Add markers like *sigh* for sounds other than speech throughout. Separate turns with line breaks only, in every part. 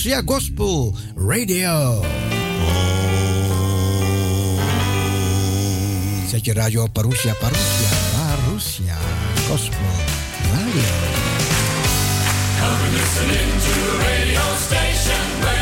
on Parousia Gospel Radio. Zet je radio op Parousia, Parousia, Parousia Gospel Radio.
Come and listen in to the radio station where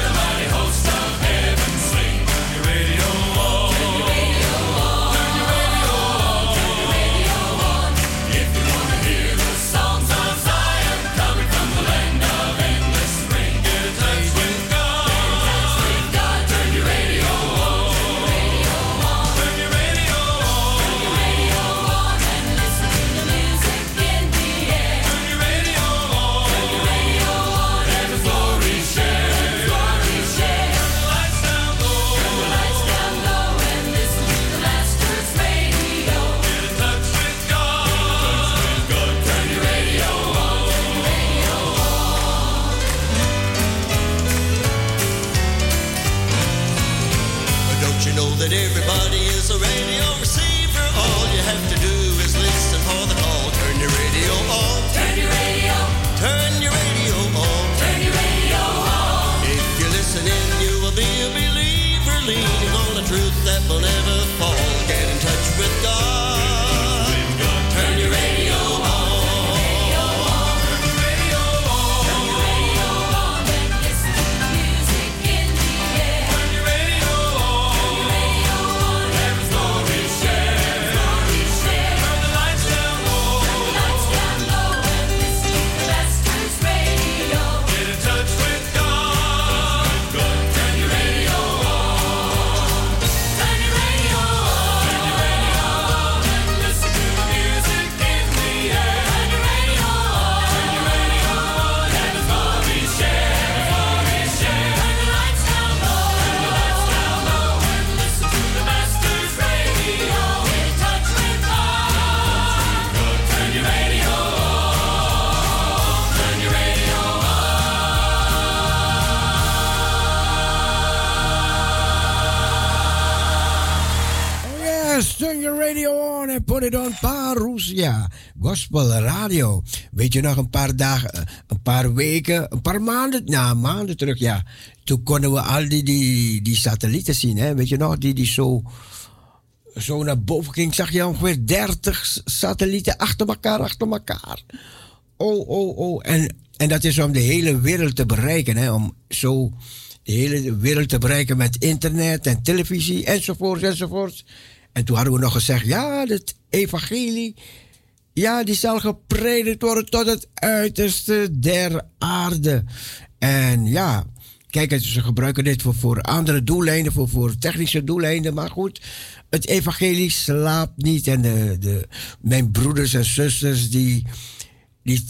radio on and
put it on Parousia Gospel Radio. Weet je nog, een paar dagen, eh, een paar weken, een paar maanden, nou, maanden terug, ja. Toen konden we al die, die, die satellieten zien, hè. Weet je nog, die, die zo, zo naar boven ging. Zag je ongeveer 30 satellieten achter elkaar, achter elkaar. Oh, oh, oh. En, en dat is om de hele wereld te bereiken, hè. Om zo de hele wereld te bereiken met internet en televisie enzovoort, enzovoort. En toen hadden we nog gezegd, ja, het evangelie, ja, die zal gepredikt worden tot het uiterste der aarde. En ja, kijk, ze gebruiken dit voor, voor andere doeleinden, voor, voor technische doeleinden, maar goed, het evangelie slaapt niet. En de, de, mijn broeders en zusters die, die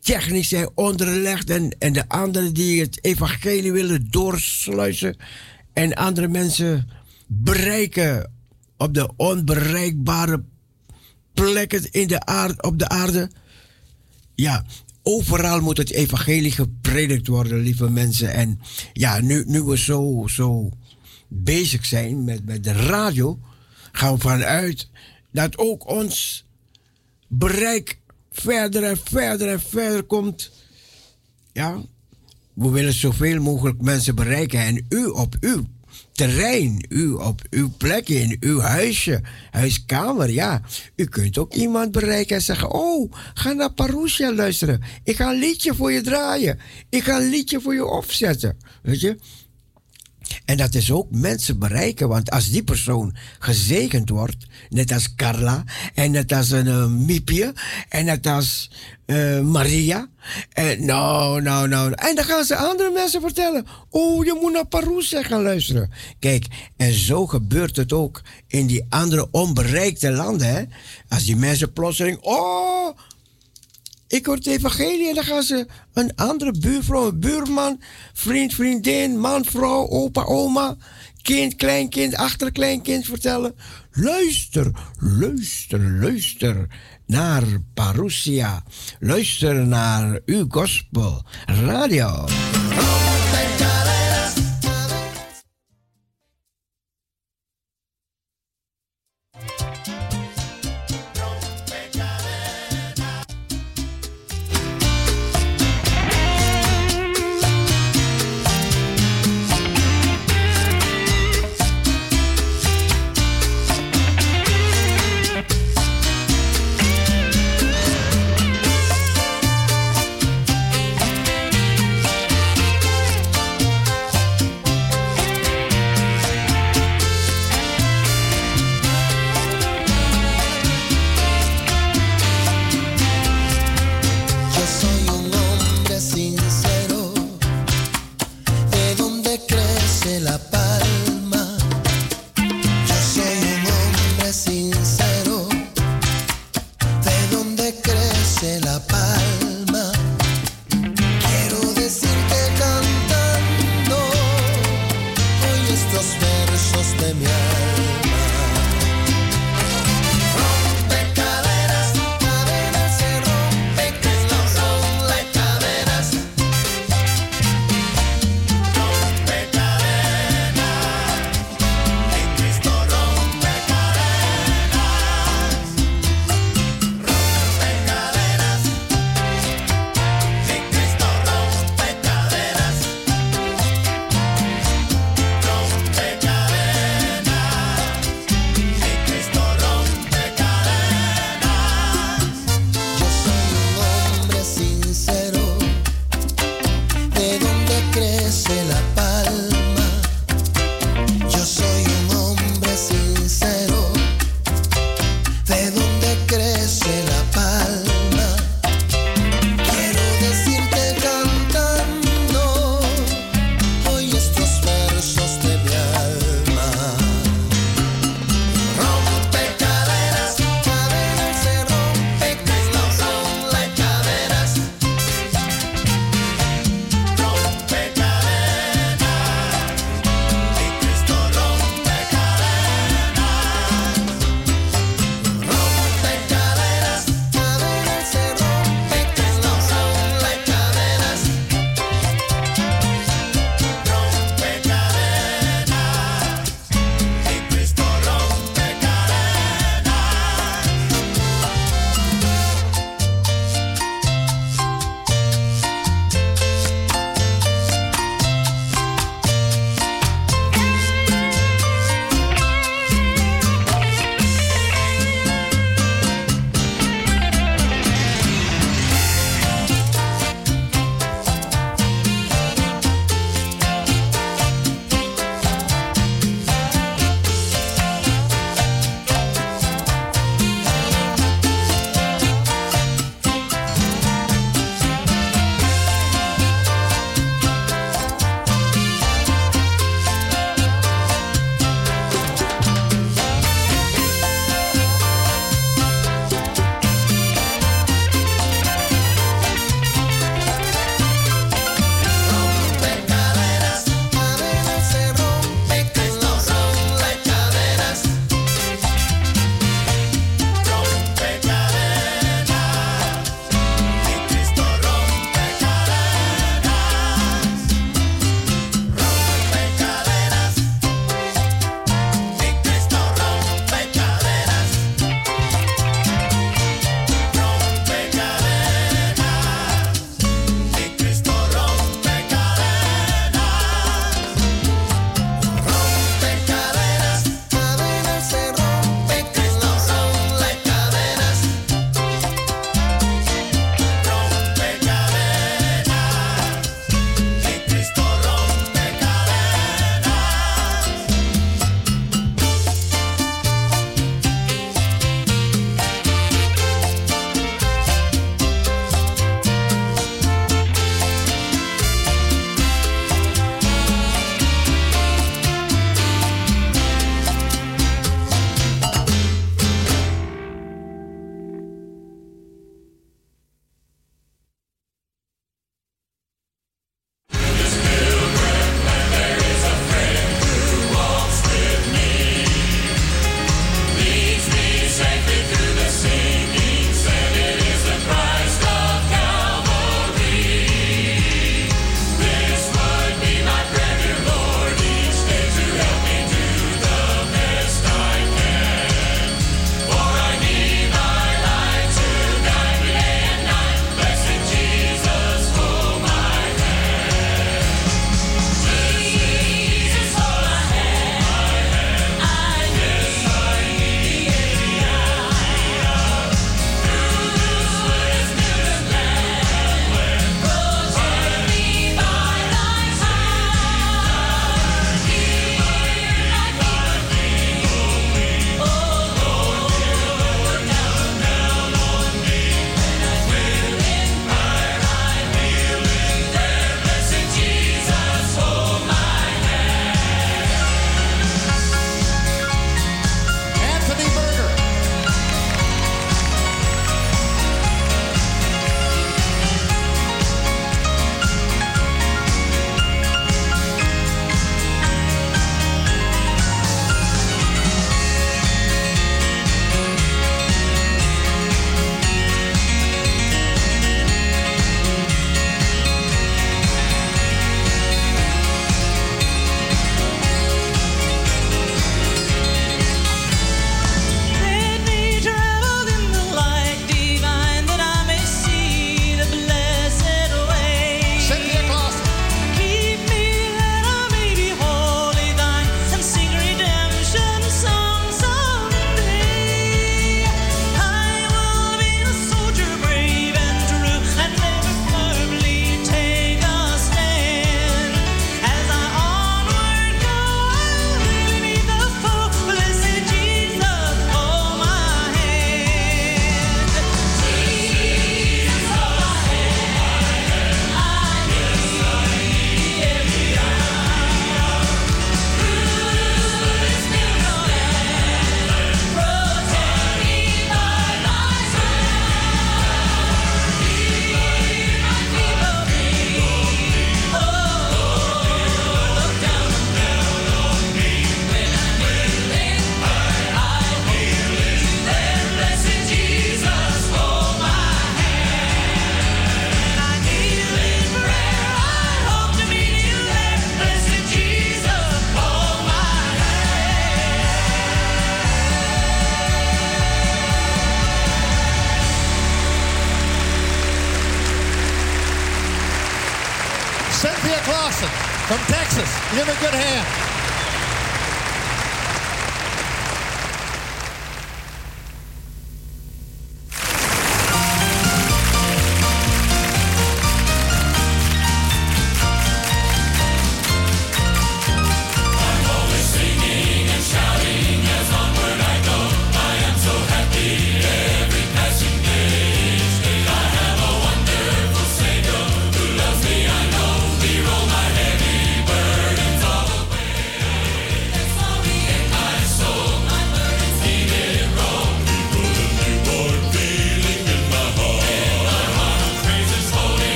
technisch zijn onderlegd en, en de anderen die het evangelie willen doorsluizen en andere mensen bereiken op de onbereikbare plekken in de aarde, op de aarde. Ja, overal moet het evangelie gepredikt worden, lieve mensen. En ja, nu, nu we zo, zo bezig zijn met, met de radio, gaan we vanuit dat ook ons bereik verder en verder en verder komt. Ja, we willen zoveel mogelijk mensen bereiken en u op uw terrein, u op uw plekje, in uw huisje, huiskamer, ja. U kunt ook iemand bereiken en zeggen, oh, ga naar Parousia luisteren. Ik ga een liedje voor je draaien. Ik ga een liedje voor je opzetten. Weet je? En dat is ook mensen bereiken, want als die persoon gezegend wordt, net als Carla, en net als een uh, Miepje, en net als uh, Maria, en nou, nou, nou, en dan gaan ze andere mensen vertellen, oh, je moet naar Parousia gaan luisteren. Kijk, en zo gebeurt het ook in die andere onbereikte landen, hè. Als die mensen plotseling, oh, ik hoor het evangelie en dan gaan ze een andere buurvrouw, buurman, vriend, vriendin, man, vrouw, opa, oma, kind, kleinkind, achterkleinkind vertellen. Luister, luister, luister naar Parousia. Luister naar uw gospel radio.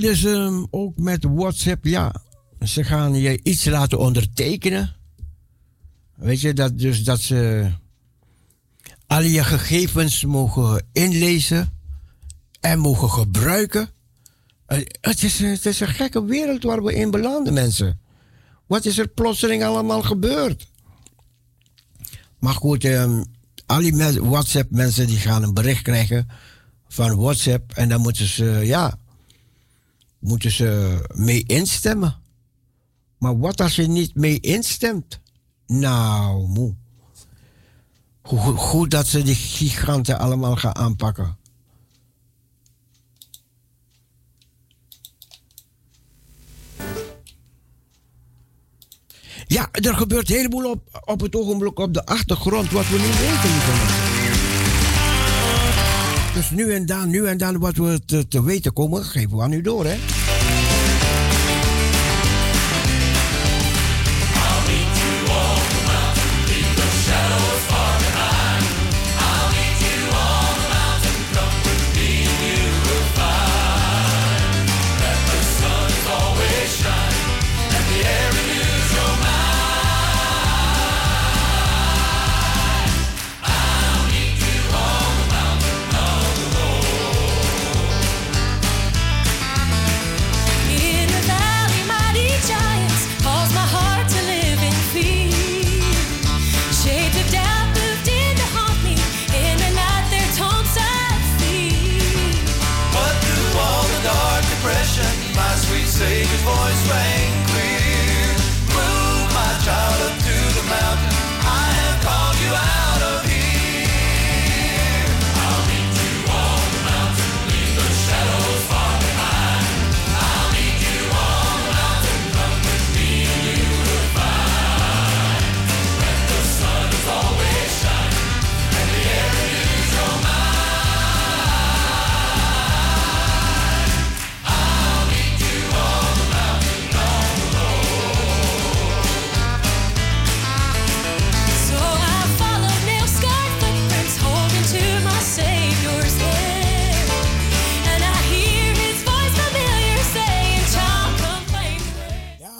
Dus ehm, ook met WhatsApp, ja. Ze gaan je iets laten ondertekenen. Weet je, dat, dus dat ze al je gegevens mogen inlezen en mogen gebruiken. Eh, Het is, het is een gekke wereld waar we in belanden, mensen. Wat is er plotseling allemaal gebeurd? Maar goed, ehm, al die men- WhatsApp-mensen die gaan een bericht krijgen van WhatsApp en dan moeten ze, ja, moeten ze mee instemmen. Maar wat als je niet mee instemt? Nou, moe. Goed, dat ze die giganten allemaal gaan aanpakken. Ja, er gebeurt een heleboel op, op het ogenblik op de achtergrond wat we niet weten. Dus nu en dan, nu en dan wat we te, te weten komen, geven we aan u door, hè?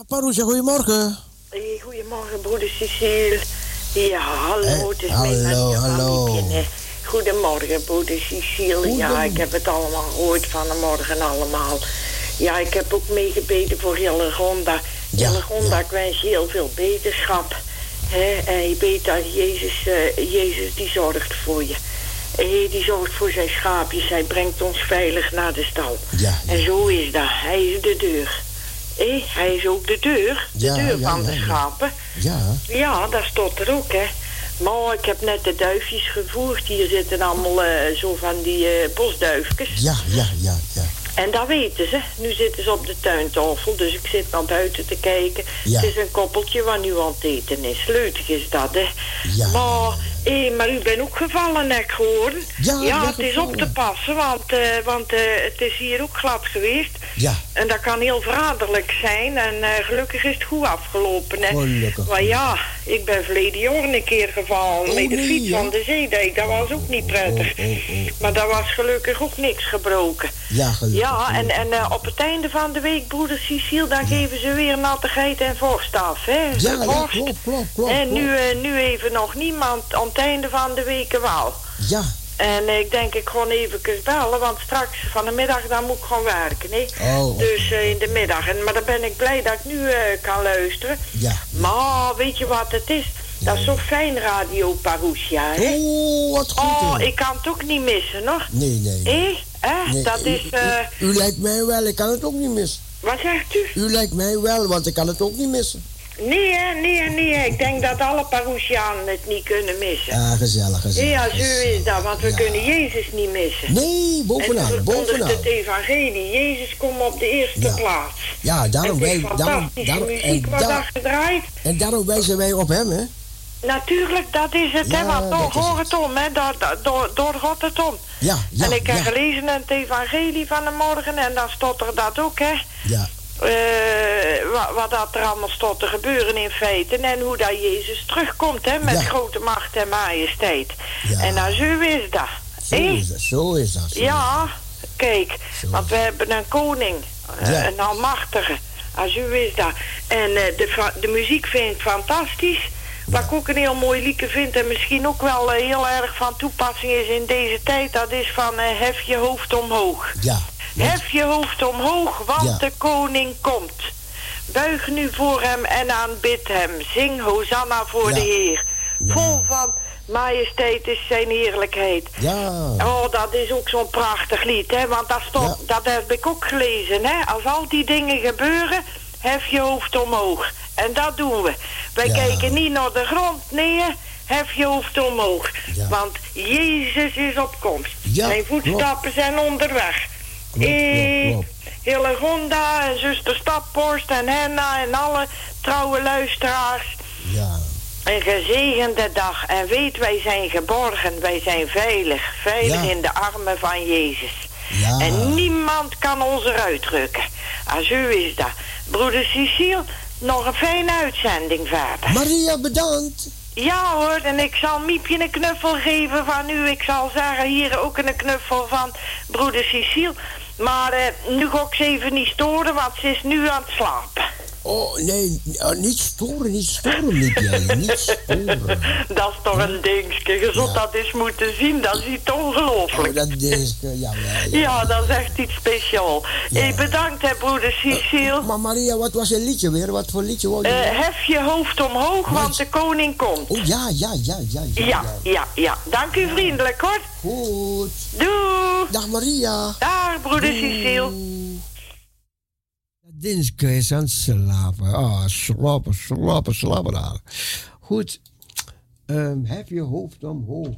Parousia, goedemorgen.
Hey, goedemorgen, broeder Cecile. Ja, hallo, het is
hallo,
mijn
hallo.
Goedemorgen, broeder Cecile. Ja, ik heb het allemaal gehoord van de morgen allemaal. Ja, ik heb ook meegebeden voor Hillegonda.
Ja,
Hillegonda,
ja.
ik wens je heel veel beterschap. Hè? En je weet dat Jezus, eh, Jezus die zorgt voor je. Hij die zorgt voor zijn schaapjes. Hij brengt ons veilig naar de stal.
Ja, ja.
En zo is dat. Hij is de deur. Hé, hij is ook de deur. De
Ja,
deur
ja,
van de
ja, ja.
schapen.
Ja,
Ja, dat stond er ook, hè. Maar ik heb net de duifjes gevoerd. Hier zitten allemaal eh, zo van die eh, bosduifjes.
ja, ja, ja, ja.
En dat weten ze. Nu zitten ze op de tuintafel, dus ik zit naar buiten te kijken.
Ja.
Het is een koppeltje wat nu aan het eten is. Leutig is dat, hè.
Ja.
Maar Hé, maar u bent ook gevallen, heb ik gehoord.
Ja,
het is op te passen, want, eh, want eh, het is hier ook glad geweest.
Ja.
En dat kan heel verraderlijk zijn. En eh, gelukkig is het goed afgelopen. Hè.
Gelukkig.
Maar ja, ik ben verleden jaar een keer gevallen
Oh,
met de
nee,
fiets
ja?
van de zeedijk. Dat was ook niet prettig.
Oh, oh, oh.
Maar daar was gelukkig ook niks gebroken.
Ja, gelukkig.
Ja, en, en eh, op het einde van de week, broeder Cecile, dan geven ze weer nattigheid en vorst af. Hè?
Ja,
De
ja,
vorst.
klopt, klopt, klopt.
En nu, eh, nu even nog niemand aan het einde van de week wel.
Ja,
En eh, ik denk ik gewoon even bellen, want straks van de middag dan moet ik gewoon werken. Hè?
Oh.
Dus eh, in de middag. En, maar dan ben ik blij dat ik nu eh, kan luisteren.
ja.
Maar weet je wat het is? Dat is zo fijn radio Parousia, hè?
Oh, wat goed.
Oh,
hoor.
ik kan het ook niet missen, hoor.
Nee, nee. nee.
Hè?
Nee,
Dat
u-
is... eh,
u, u lijkt mij wel, ik kan het ook niet missen.
wat zegt u?
U lijkt mij wel, want ik kan het ook niet missen.
Nee, hè, nee, hè, nee. hè. Ik denk dat alle Parousianen het niet kunnen missen.
Ja, gezellig, gezellig.
Ja, zo is dat, want we
Ja.
kunnen Jezus niet missen.
Nee,
en
bovenaan, bovenaan.
het evangelie, Jezus komt op de eerste
Ja.
plaats.
Ja, daarom
en
wij, daarom, daarom,
muziek
en, daar-
gedraaid.
en daarom wijzen wij op hem, hè?
Natuurlijk, dat is het,
Ja,
hè, want door
is
hoort
het.
het om, hè, door, door, door God het om.
Ja, ja,
en ik heb
ja,
gelezen in het evangelie van de morgen en dan stond er dat ook, hè.
ja,
eh, wat, wat dat er allemaal stond te gebeuren in feite. En hoe dat Jezus terugkomt, hè, met
Ja.
grote macht en majesteit.
Ja.
En nou, zo is dat.
zo is dat, zo is dat. zo
Ja, kijk,
Zo.
want we hebben een koning, eh,
Ja.
een almachtige. Als u is dat. En eh, de, de muziek vind ik fantastisch. Wat ik ook een heel mooi liedje vind en misschien ook wel heel erg van toepassing is in deze tijd, dat is van hef je hoofd omhoog.
Ja,
Hef je hoofd omhoog, want
Ja.
de koning komt. Buig nu voor hem en aanbid hem. Zing Hosanna voor
Ja.
de Heer. Vol van majesteit is zijn heerlijkheid.
ja,
Oh, dat is ook zo'n prachtig lied, hè? Want dat, stond,
Ja.
dat heb ik ook gelezen, hè? Als al die dingen gebeuren, hef je hoofd omhoog. En dat doen we. Wij
Ja.
kijken niet naar de grond, nee, hef je hoofd omhoog. Want Jezus is op komst. Zijn voetstappen zijn onderweg.
Klopt, klopt,
Hillegonda en zuster Staphorst en Henna en alle trouwe luisteraars.
ja,
Een gezegende dag. En weet, wij zijn geborgen. Wij zijn veilig. Veilig
Ja.
in de armen van Jezus.
ja.
En niemand kan ons eruit drukken. Als u is dat. Broeder Cecile, nog een fijne uitzending verder.
Maria, bedankt.
Ja hoor, en ik zal Miepje een knuffel geven van u. Ik zal zeggen, hier ook een knuffel van broeder Cecile. Maar eh, nu ga ik ze even niet storen, want ze is nu aan het slapen.
Oh, nee, oh, niet storen, niet storen. *laughs* Niet storen.
Dat is toch een dingetje. Je zult
Ja.
dat eens moeten zien. Dat is iets ongelooflijk.
Oh, dat is, eh, ja, ja, ja. *laughs*
Ja, dat is echt iets speciaals.
Ja.
Hey, bedankt hè, broeder Cecile.
Maar Maria, wat was je liedje weer? Wat voor liedje wou je?
Eh, hef je hoofd omhoog, want de koning komt.
oh, ja, ja, ja, ja, ja.
Ja, ja, ja. Dank u vriendelijk hoor.
Goed.
Doei.
Dag Maria.
Dag, broeder Cecile.
Dinske is aan het slapen. Ah, slapen, slapen, slapen daar. Goed. Ehm, heb je hoofd omhoog.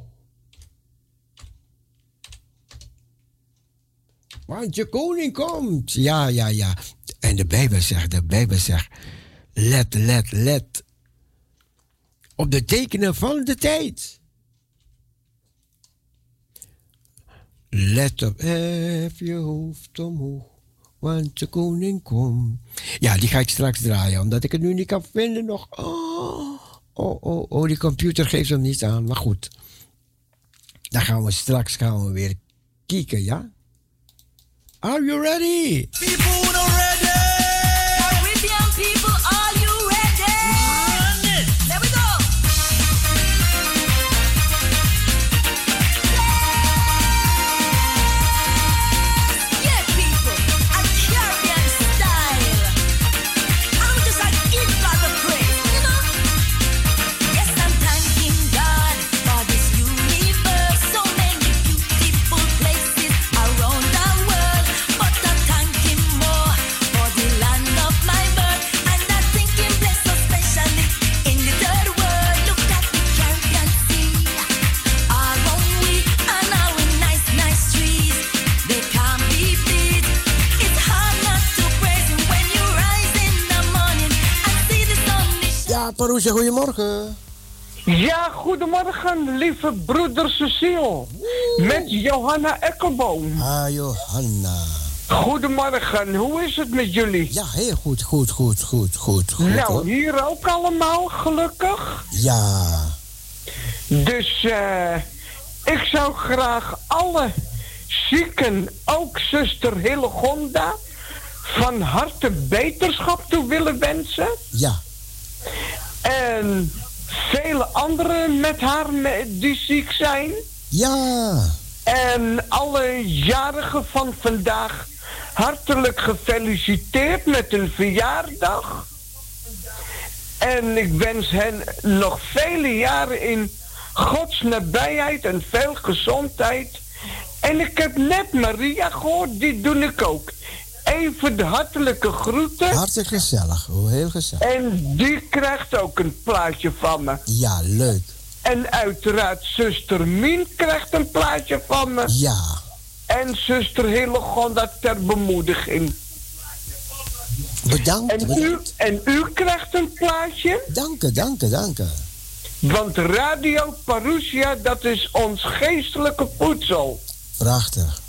Want je koning komt. Ja, ja, ja. En de Bijbel zegt, de Bijbel zegt, let, let, let. Op de tekenen van de tijd. Let op, hef je hoofd omhoog, want de koning komt. Ja, die ga ik straks draaien, omdat ik het nu niet kan vinden nog. Oh, oh, oh, oh die computer geeft hem niet aan, maar goed. Dan gaan we straks gaan we weer kijken, ja? Are you ready? Paroesje, goedemorgen.
Ja, goedemorgen, lieve broeder Cecile. Met Johanna Ekkerboom.
Ah, Johanna.
Goedemorgen, hoe is het met jullie?
Ja, heel goed, goed, goed, goed, goed, goed
nou,
hoor.
hier ook allemaal, gelukkig.
Ja,
Dus eh, ik zou graag alle zieken, ook zuster Hillegonda, van harte beterschap toe willen wensen.
ja,
En vele anderen met haar die ziek zijn.
ja.
En alle jarigen van vandaag hartelijk gefeliciteerd met hun verjaardag. En ik wens hen nog vele jaren in Gods nabijheid en veel gezondheid. En ik heb net Maria gehoord, die doe ik ook. Even de hartelijke groeten.
Hartstikke gezellig, heel gezellig.
En die krijgt ook een plaatje van me.
Ja, leuk.
En uiteraard zuster Mien krijgt een plaatje van me.
Ja,
En zuster Hillegonda ter bemoediging.
bedankt.
En u, en u krijgt een plaatje.
Dank je, dank je, dank je.
Want Radio Parousia, dat is ons geestelijke voedsel.
Prachtig.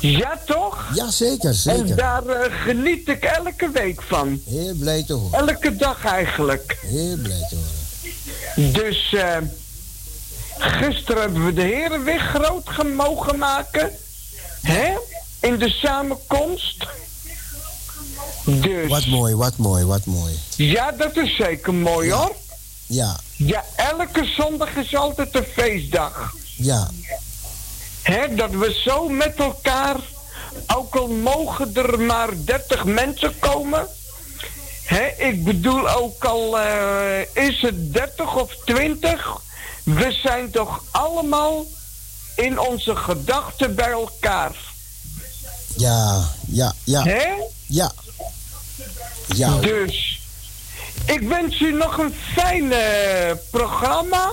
Ja, toch?
Ja, zeker,
En
zeker.
daar eh, geniet ik elke week van.
Heel blij te horen.
Elke dag eigenlijk.
Heel blij te horen.
Dus eh, gisteren hebben we de heren weer groot ge- mogen maken. Hè? In de samenkomst. Dus
Wat mooi, wat mooi, wat mooi.
ja, dat is zeker mooi hoor.
Ja,
Ja, elke zondag is altijd een feestdag.
ja,
Hè, dat we zo met elkaar, ook al mogen er maar 30 mensen komen. Hè, ik bedoel, ook al eh, is het 30 of 20, we zijn toch allemaal in onze gedachten bij elkaar.
ja, ja, ja,
Hè?
ja. Ja,
Dus, ik wens u nog een fijn eh, programma.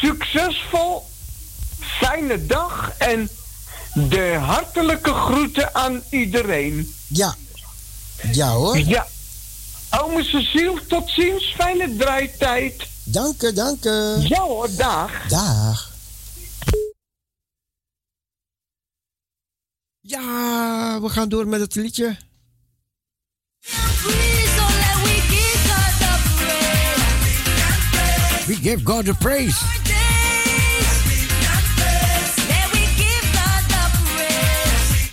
Succesvol, fijne dag en de hartelijke groeten aan iedereen.
ja. Ja hoor.
Ja. Ome Cecile, tot ziens, fijne draaitijd.
Dank je, dank je.
Ja hoor, dag.
Dag. Ja, we gaan door met het liedje. We give God the praise.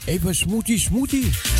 Even smoothie, smoothie.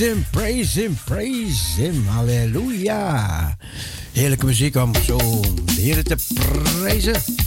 him, praise him,
praise him. Halleluja. Heerlijke muziek om zo de te prijzen.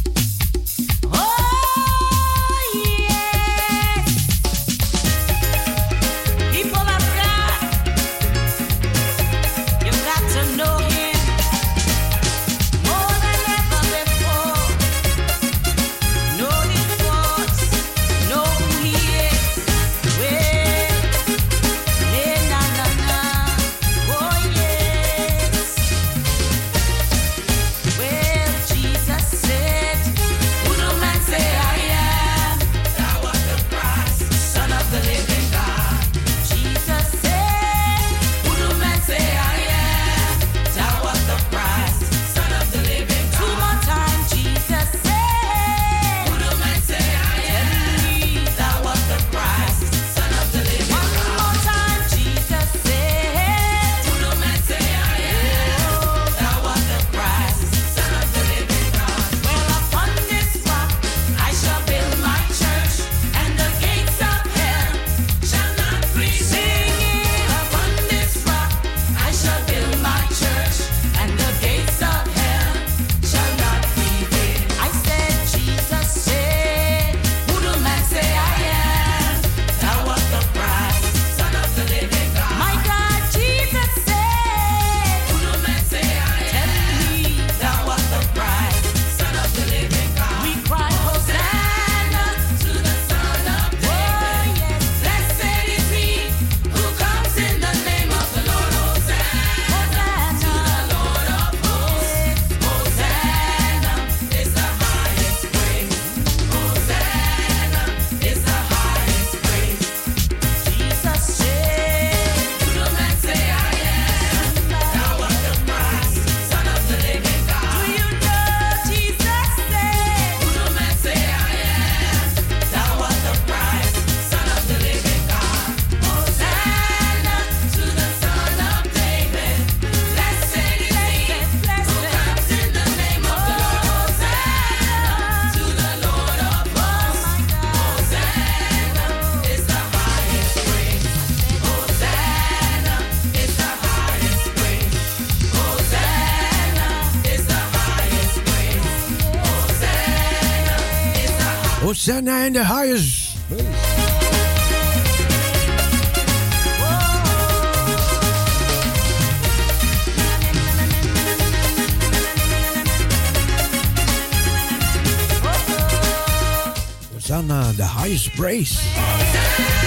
And the highest. Hosanna, uh, the highest praise.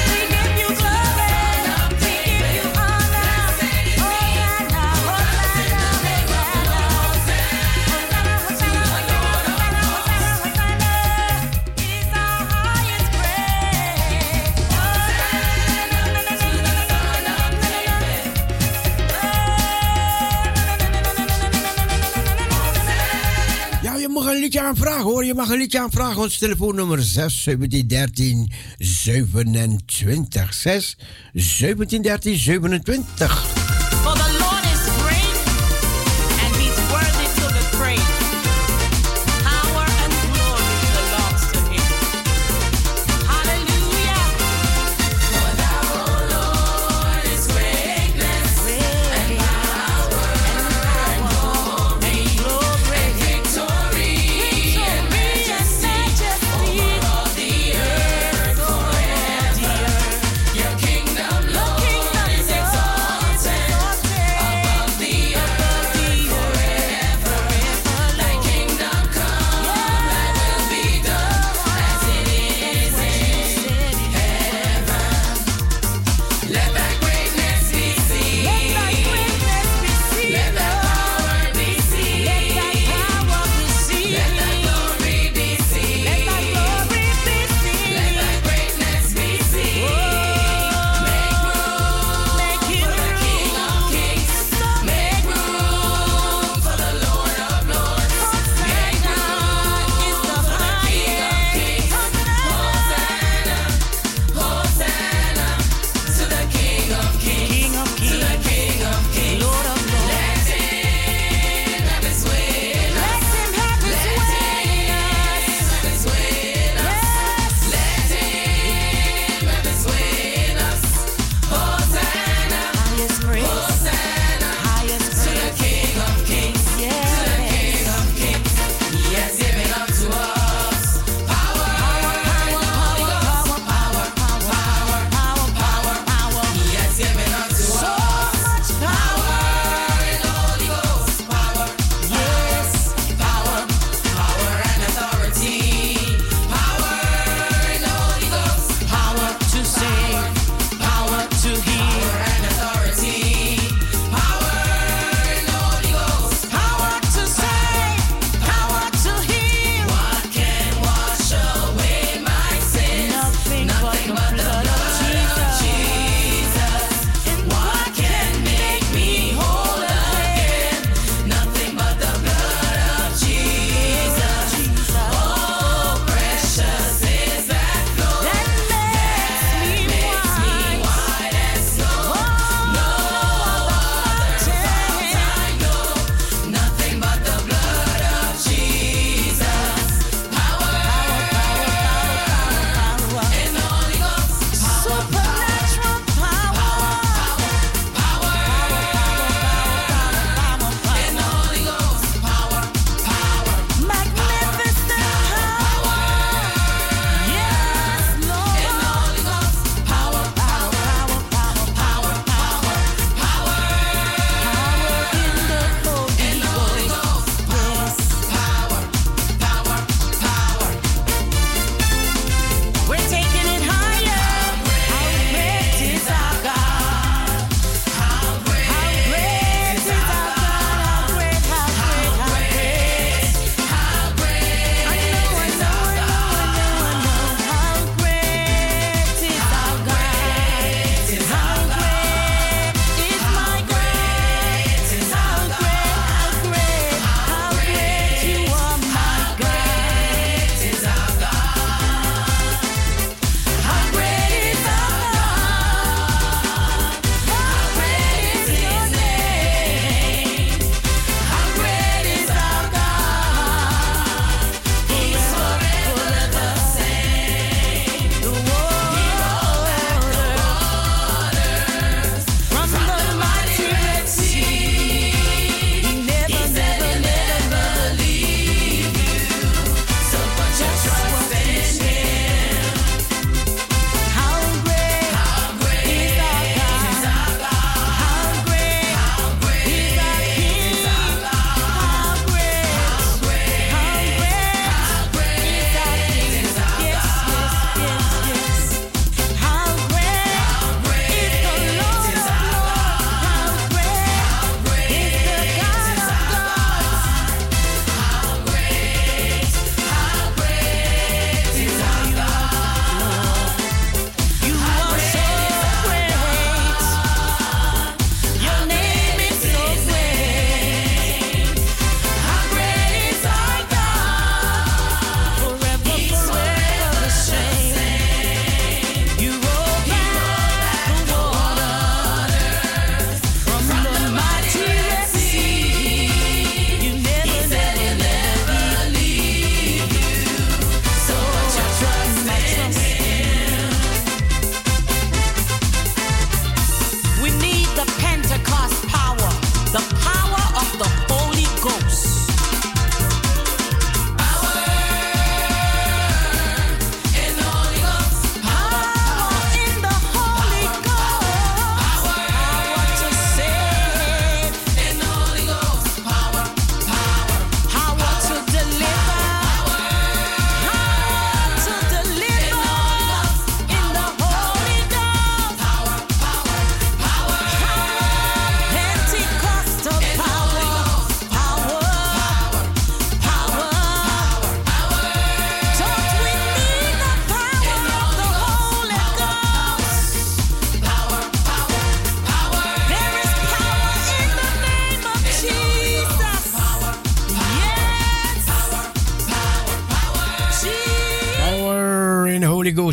je mag een liedje aanvragen. Ons telefoonnummer 6 13 27 6 17 13 27.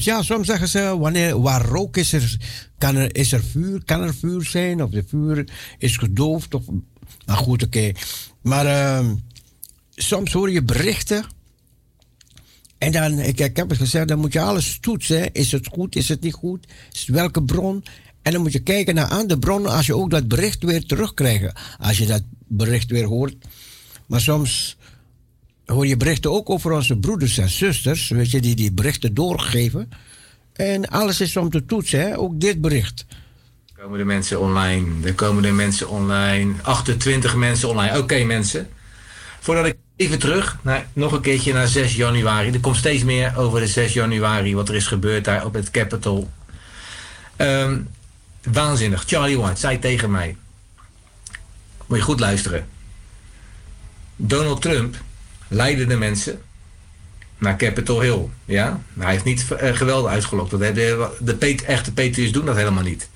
Ja, soms zeggen ze, wanneer, waar rook is, er, kan er, is er vuur, kan er vuur zijn, of de vuur is gedoofd. Of, nou goed, oké. Maar ehm, soms hoor je berichten. En dan, ik, heb het gezegd, dan moet je alles toetsen. Is het goed, is het niet goed? Is welke bron? En dan moet je kijken naar andere bronnen als je ook dat bericht weer terugkrijgt. Als je dat bericht weer hoort. Maar soms hoor je berichten ook over onze broeders en zusters, weet je, die die berichten doorgeven. En alles is om te toetsen, hè? ook dit bericht.
komen de mensen online. Er komen de mensen online. 28 mensen online. Oké mensen. Voordat ik even terug, naar, nog een keertje naar 6 januari. Er komt steeds meer over de 6 januari. Wat er is gebeurd daar op het Capitol. Ehm, waanzinnig. Charlie White zei tegen mij. Moet je goed luisteren. Donald Trump leidde de mensen naar Capitol Hill. Ja? Hij heeft niet eh, geweld uitgelokt. Dat de, echte Patriots doen dat helemaal niet.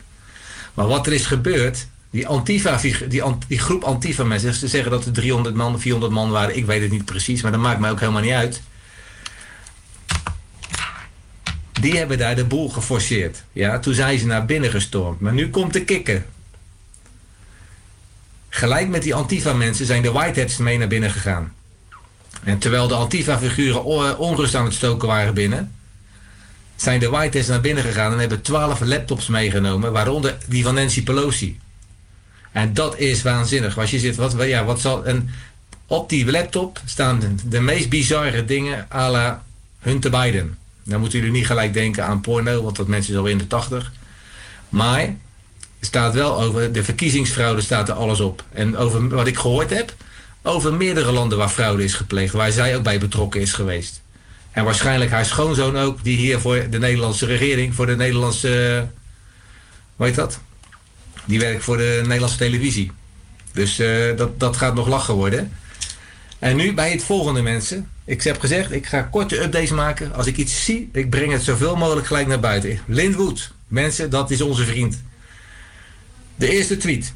Maar wat er is gebeurd, die, Antifa, die, die groep Antifa mensen, ze zeggen dat er 300 man, 400 man waren, ik weet het niet precies, maar dat maakt mij ook helemaal niet uit. Die hebben daar de boel geforceerd. Ja, toen zijn ze naar binnen gestormd. Maar nu komt de kikker. Gelijk met die Antifa-mensen zijn de Whiteheads mee naar binnen gegaan. En terwijl de Antifa-figuren o- onrust aan het stoken waren binnen, zijn de Whiteheads naar binnen gegaan en hebben twaalf laptops meegenomen, waaronder die van Nancy Pelosi. En dat is waanzinnig. Als je zit, wat, ja, wat zal. En op die laptop staan de, meest bizarre dingen à la Hunter Biden. Dan moeten jullie niet gelijk denken aan porno, want dat mensen is al in de tachtig. Maar staat wel over de verkiezingsfraude staat er alles op. En over wat ik gehoord heb, over meerdere landen waar fraude is gepleegd, waar zij ook bij betrokken is geweest. En waarschijnlijk haar schoonzoon ook, die hier voor de Nederlandse regering, voor de Nederlandse. Hoe heet dat? Die werkt voor de Nederlandse televisie. Dus eh, dat, dat gaat nog lachen worden. En nu bij het volgende, mensen. Ik heb gezegd, ik ga korte updates maken. Als ik iets zie, ik breng het zoveel mogelijk gelijk naar buiten. Lindwood, mensen, dat is onze vriend. De eerste tweet.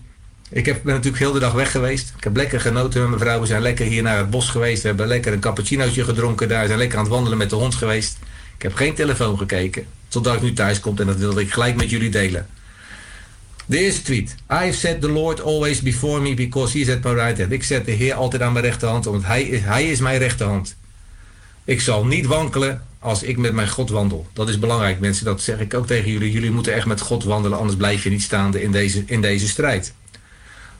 Ik heb, ben natuurlijk heel de dag weg geweest. Ik heb lekker genoten met mijn vrouw. We zijn lekker hier naar het bos geweest. We hebben lekker een cappuccinootje gedronken daar. We zijn lekker aan het wandelen met de hond geweest. Ik heb geen telefoon gekeken. Totdat ik nu thuis kom en dat wilde ik gelijk met jullie delen. De eerste tweet. I've set the Lord always before me because he is at my right hand. Ik zet de Heer altijd aan mijn rechterhand, want hij is, hij is mijn rechterhand. Ik zal niet wankelen als ik met mijn God wandel. Dat is belangrijk, mensen. Dat zeg ik ook tegen jullie. Jullie moeten echt met God wandelen, anders blijf je niet staande in deze, in deze strijd.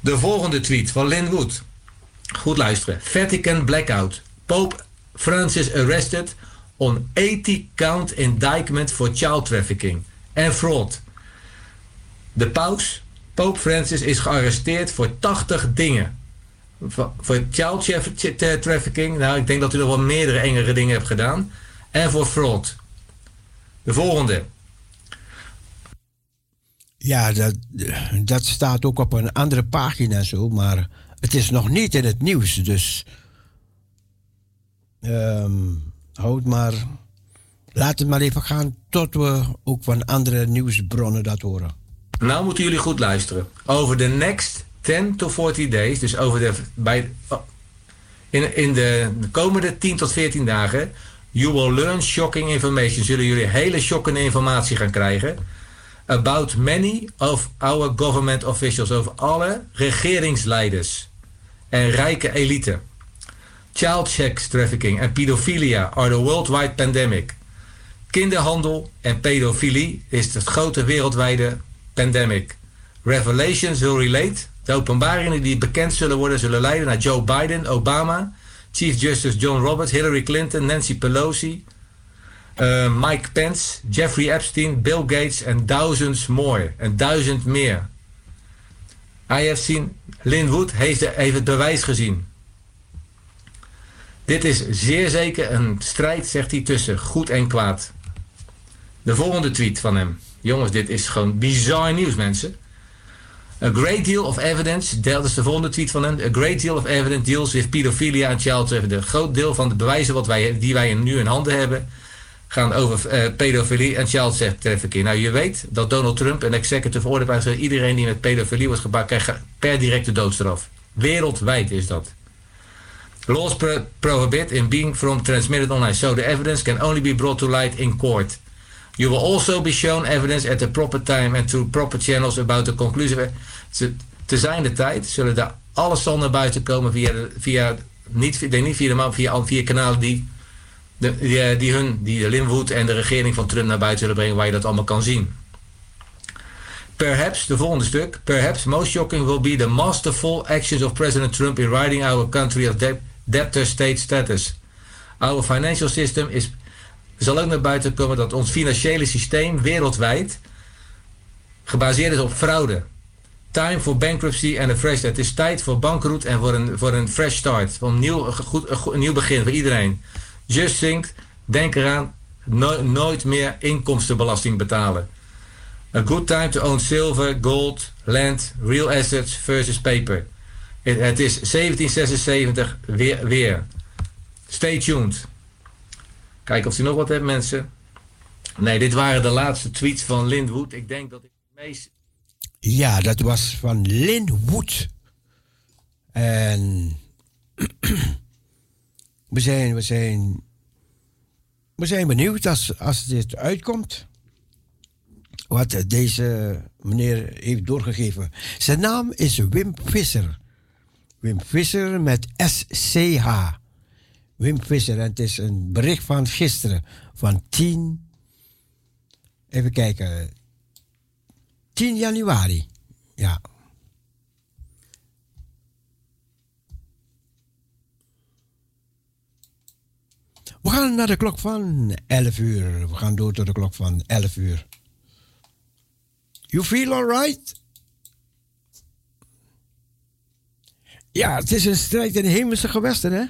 De volgende tweet van Lynn Wood. Goed luisteren. Vatican blackout. Pope Francis arrested on 80 count indictment for child trafficking en fraud. De paus, Pope Francis, is gearresteerd voor 80 dingen. Voor child traf- tra- trafficking, nou ik denk dat u nog wel meerdere engere dingen hebt gedaan. En voor fraud. De volgende.
Ja, dat, dat staat ook op een andere pagina zo, maar het is nog niet in het nieuws. Dus ehm, houd maar, laat het maar even gaan tot we ook van andere nieuwsbronnen dat horen.
Nou moeten jullie goed luisteren. Over de next 10 to 40 days, dus over de, bij, oh, in, in de komende 10 tot 14 dagen, you will learn shocking information. Zullen jullie hele shockende informatie gaan krijgen. About many of our government officials, over alle regeringsleiders en rijke elite. Child sex trafficking en pedofilia are the worldwide pandemic. Kinderhandel en pedofilie is het grote wereldwijde pandemic. Revelations will relate. De openbaringen die bekend zullen worden, zullen leiden naar Joe Biden, Obama, Chief Justice John Roberts, Hillary Clinton, Nancy Pelosi, eh, Mike Pence, Jeffrey Epstein, Bill Gates en thousands more. En duizend meer. I have seen, Lynn Wood heeft, de- heeft het bewijs gezien. Dit is zeer zeker een strijd, zegt hij, tussen goed en kwaad. De volgende tweet van hem. Jongens, dit is gewoon bizar nieuws, mensen. A great deal of evidence, dat is de volgende tweet van hem. A great deal of evidence deals with pedophilia and child trafficking. Een groot deel van de bewijzen wat wij, die wij nu in handen hebben, gaan over eh, pedofilie en child trafficking. Nou, je weet dat Donald Trump een executive order heeft iedereen die met pedofilie wordt gepakt, krijgt per direct de doodstraf. Wereldwijd is dat. Laws pro- prohibit in being from transmitted online, so the evidence can only be brought to light in court. You will also be shown evidence at the proper time and through proper channels about the conclusive. Te, te zijn de tijd zullen daar alles zal naar buiten komen via, via niet, niet via de maar via, via kanalen die, de, die, eh, die hun, die Linwood en de regering van Trump naar buiten zullen brengen, waar je dat allemaal kan zien. Perhaps, de volgende stuk. Perhaps most shocking will be the masterful actions of President Trump in riding our country of debt, debtor state status. Our financial system is, zal ook naar buiten komen dat ons financiële systeem wereldwijd gebaseerd is op fraude. Time for bankruptcy and a fresh start. Het is tijd voor bankroet en voor een, voor een fresh start. Een nieuw, goed- een nieuw begin voor iedereen. Just think, denk eraan, no- nooit meer inkomstenbelasting betalen. A good time to own silver, gold, land, real assets versus paper. Het, is 1776 weer, weer. Stay tuned. Kijken of u nog wat hebt, mensen. Nee, dit waren de laatste tweets van Lindwood. Ik denk dat ik het meest...
Ja, dat was van Lynn Wood. En we zijn, we zijn, we zijn benieuwd als, als dit uitkomt. Wat deze meneer heeft doorgegeven. Zijn naam is Wim Visser. Wim Visser met SCH. Wim Visser. En het is een bericht van gisteren. Van 10. Even kijken. 10 januari. Ja. We gaan naar de klok van 11 uur. We gaan door tot de klok van 11 uur. You feel alright? Ja, het is een strijd in de hemelse gewesten, hè?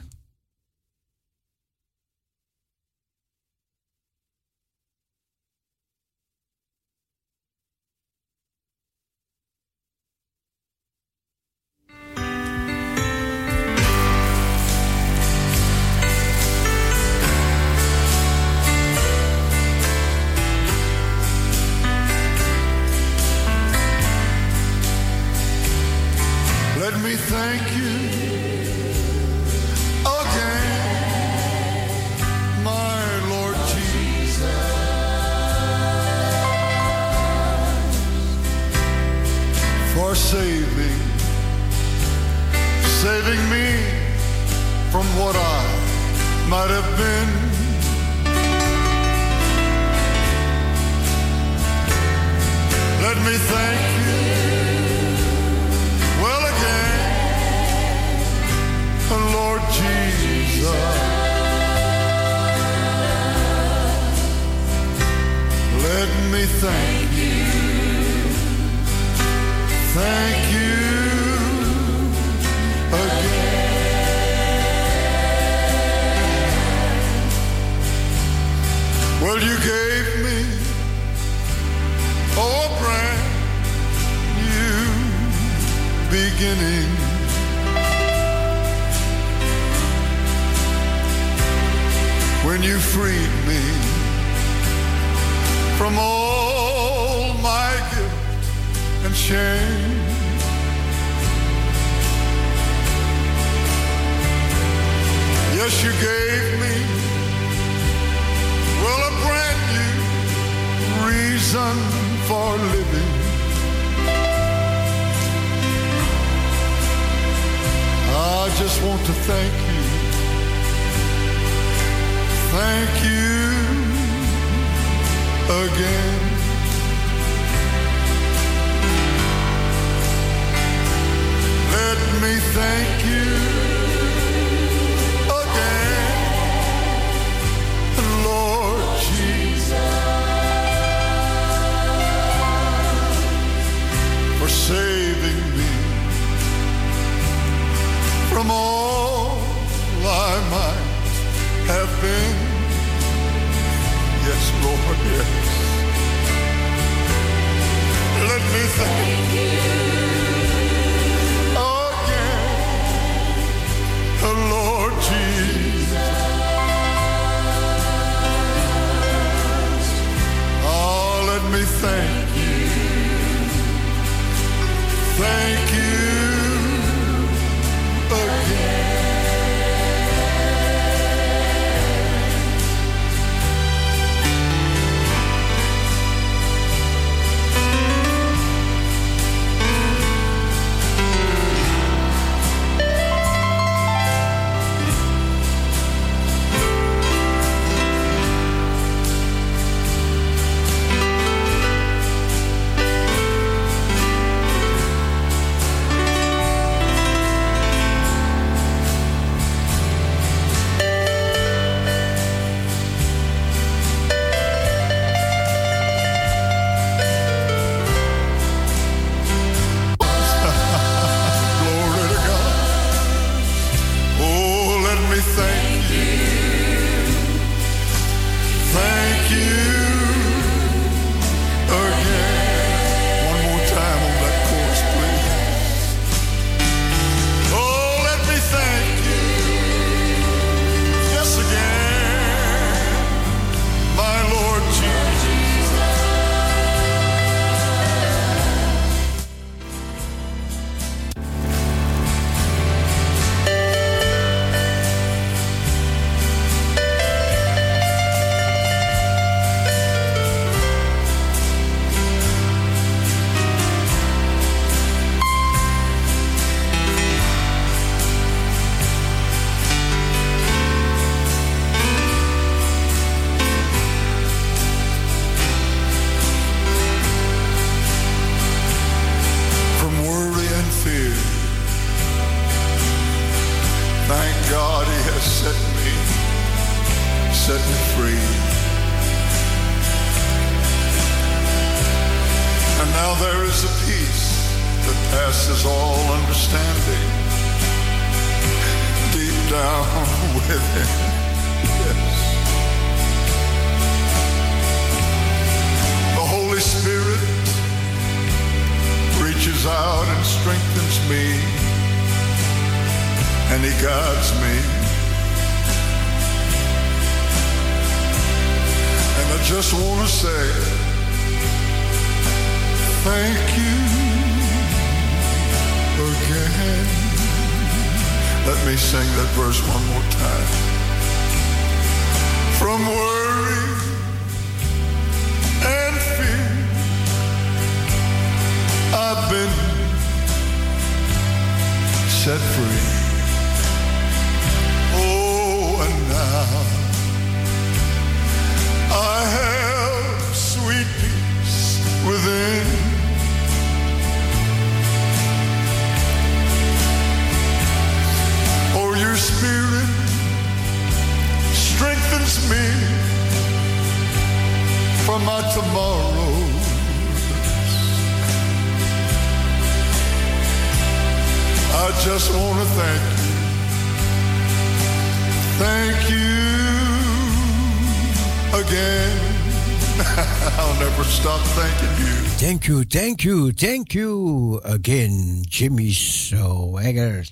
Thank you, thank you, again,
Jimmy Swagger.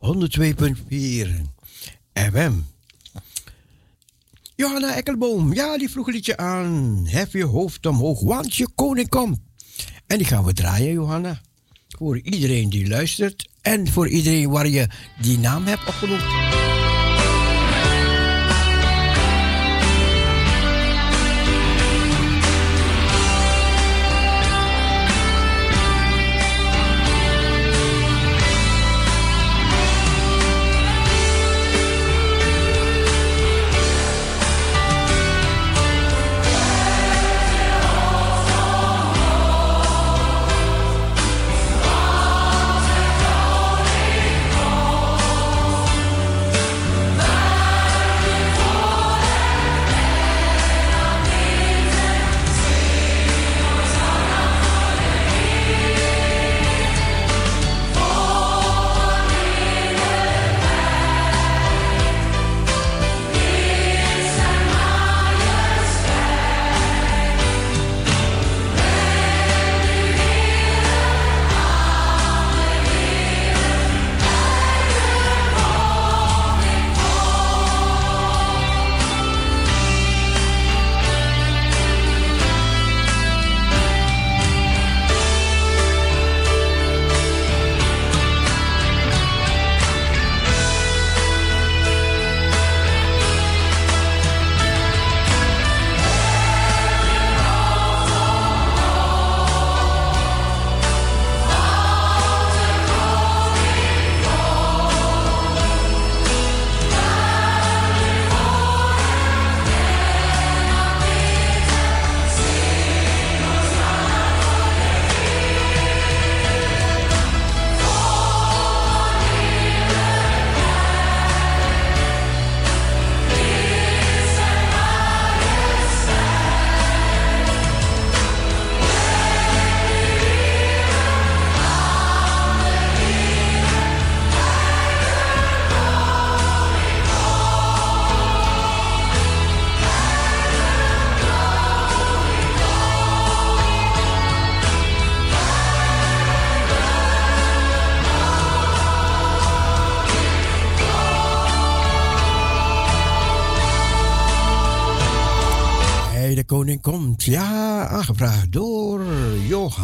102.4 FM. Johanna Ekkelboom, ja, die vroeg een liedje aan. Hef je hoofd omhoog, want je koning komt. En die gaan we draaien, Johanna. Voor iedereen die luistert en voor iedereen waar je die naam hebt opgenoemd.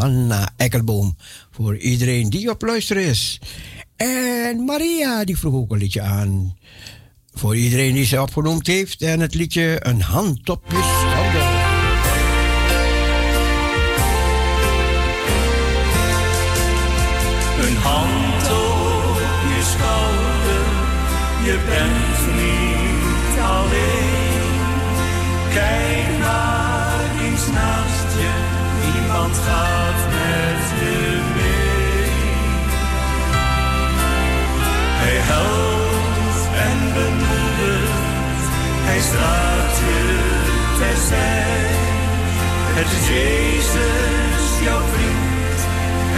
Johanna Ekkelboom. Voor iedereen die op luister is. En Maria, die vroeg ook een liedje aan. Voor iedereen die ze opgenoemd heeft. En het liedje Een hand op
terzij. Het is Jezus, jouw vriend.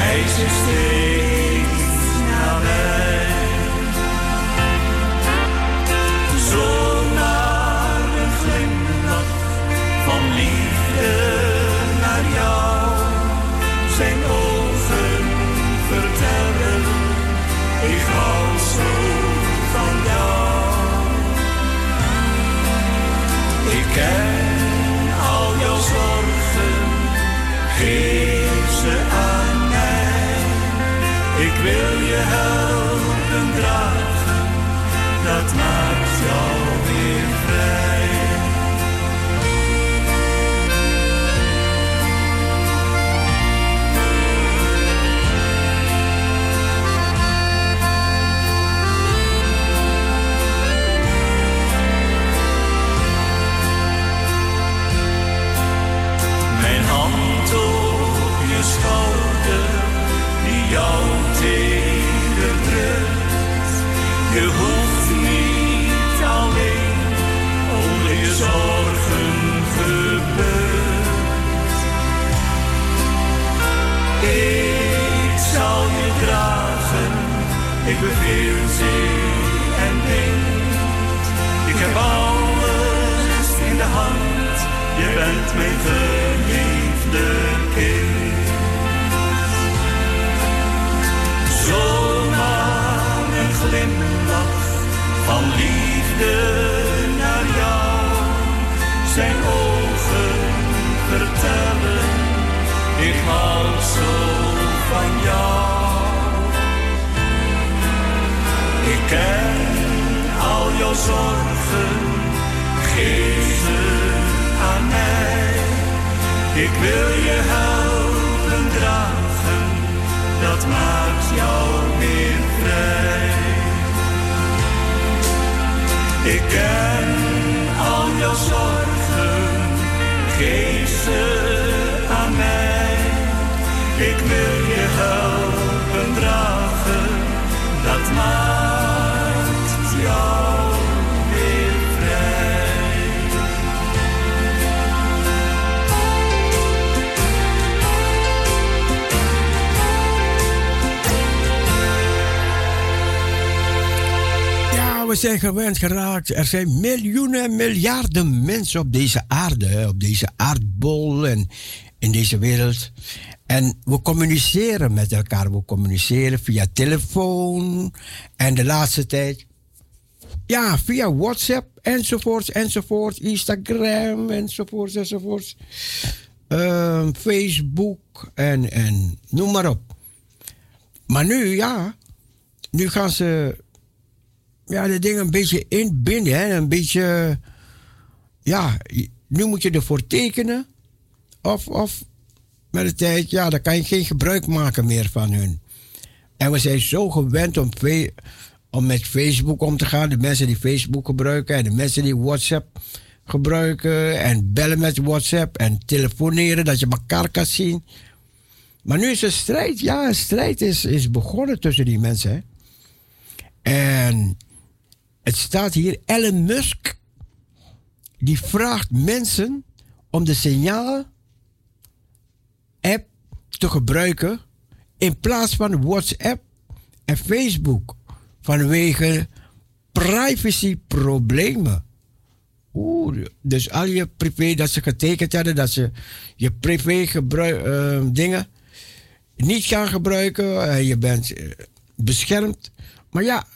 Hij is er steeds nabij. Zomaar een glimlach van liefde naar jou. Zijn ogen vertellen, ik hou zo van jou. Ik ken wil je helpen dragen, dat maakt jou ik beveel zee en wind. Ik heb alles in de hand, je bent mijn geliefde kind. Zomaar een glimlach van liefde naar jou. Zijn ogen vertellen, ik hou zo van jou. Ik ken al jouw zorgen, geef ze aan mij. Ik wil je helpen dragen, dat maakt jou weer vrij. Ik ken al jouw zorgen, geef ze aan mij. Ik wil je helpen dragen, dat maakt
zijn gewend geraakt. Er zijn miljoenen, miljarden mensen op deze aarde, op deze aardbol en in deze wereld. En we communiceren met elkaar. We communiceren via telefoon en de laatste tijd. Ja, via WhatsApp enzovoorts, enzovoorts, Instagram enzovoorts, enzovoorts. Ehm, Facebook en, en noem maar op. Maar nu, ja, nu gaan ze ja, de dingen een beetje inbinden. Hè? Een beetje, ja, nu moet je ervoor tekenen. Of, of met de tijd, ja, dan kan je geen gebruik maken meer van hun. En we zijn zo gewend om, om met Facebook om te gaan. De mensen die Facebook gebruiken en de mensen die WhatsApp gebruiken. En bellen met WhatsApp en telefoneren, dat je elkaar kan zien. Maar nu is een strijd, ja, een strijd is, is begonnen tussen die mensen. Hè? En het staat hier, Elon Musk, die vraagt mensen om de signaal app te gebruiken in plaats van WhatsApp en Facebook vanwege privacyproblemen. Oeh, dus al je privé dat ze getekend hadden, dat ze je privé gebruik, eh, dingen niet gaan gebruiken en je bent eh, beschermd. Maar ja,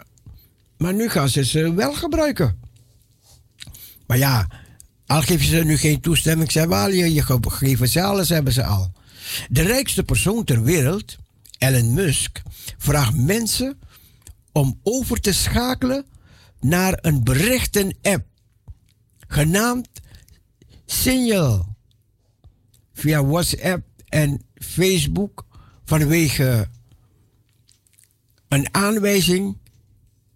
maar nu gaan ze ze wel gebruiken. Maar ja, al geven ze nu geen toestemming, ze hebben al je, je gegevens, alles hebben ze al. De rijkste persoon ter wereld, Elon Musk, vraagt mensen om over te schakelen naar een berichten-app genaamd Signal via WhatsApp en Facebook vanwege een aanwijzing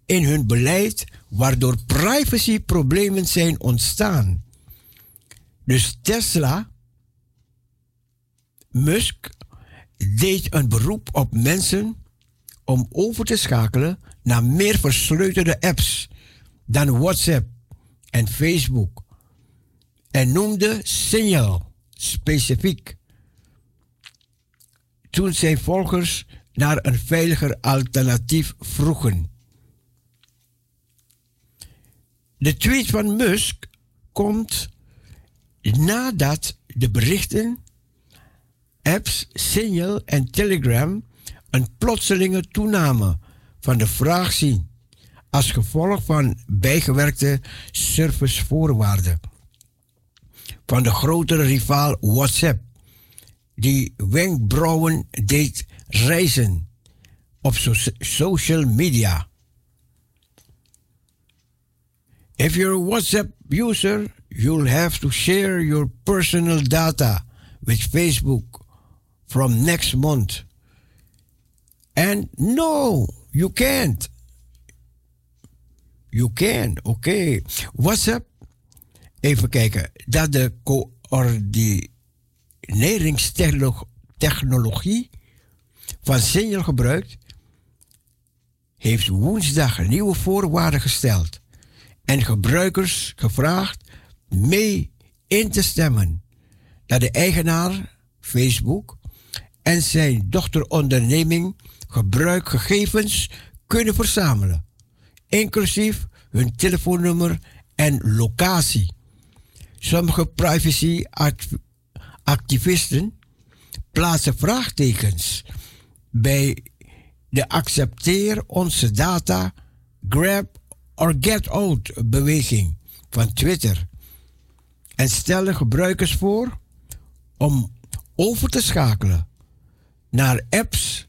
in hun beleid waardoor privacyproblemen zijn ontstaan. Dus Tesla, Musk, deed een beroep op mensen om over te schakelen naar meer versleutelde apps dan WhatsApp en Facebook en noemde Signal specifiek. Toen zijn volgers naar een veiliger alternatief vroegen. De tweet van Musk komt nadat de berichten, apps, Signal en Telegram een plotselinge toename van de vraag zien als gevolg van bijgewerkte servicevoorwaarden van de grotere rivaal WhatsApp, die wenkbrauwen deed reizen op so- social media. If you're a WhatsApp user, you'll have to share your personal data with Facebook from next month. And no, you can't. You can, oké. WhatsApp, even kijken, dat de coördineringstechnologie van Signal gebruikt, heeft woensdag nieuwe voorwaarden gesteld en gebruikers gevraagd mee in te stemmen dat de eigenaar, Facebook, en zijn dochteronderneming gebruikgegevens kunnen verzamelen, inclusief hun telefoonnummer en locatie. Sommige privacy-activisten plaatsen vraagtekens bij de accepteer onze data, grab or get out beweging van Twitter en stellen gebruikers voor om over te schakelen naar apps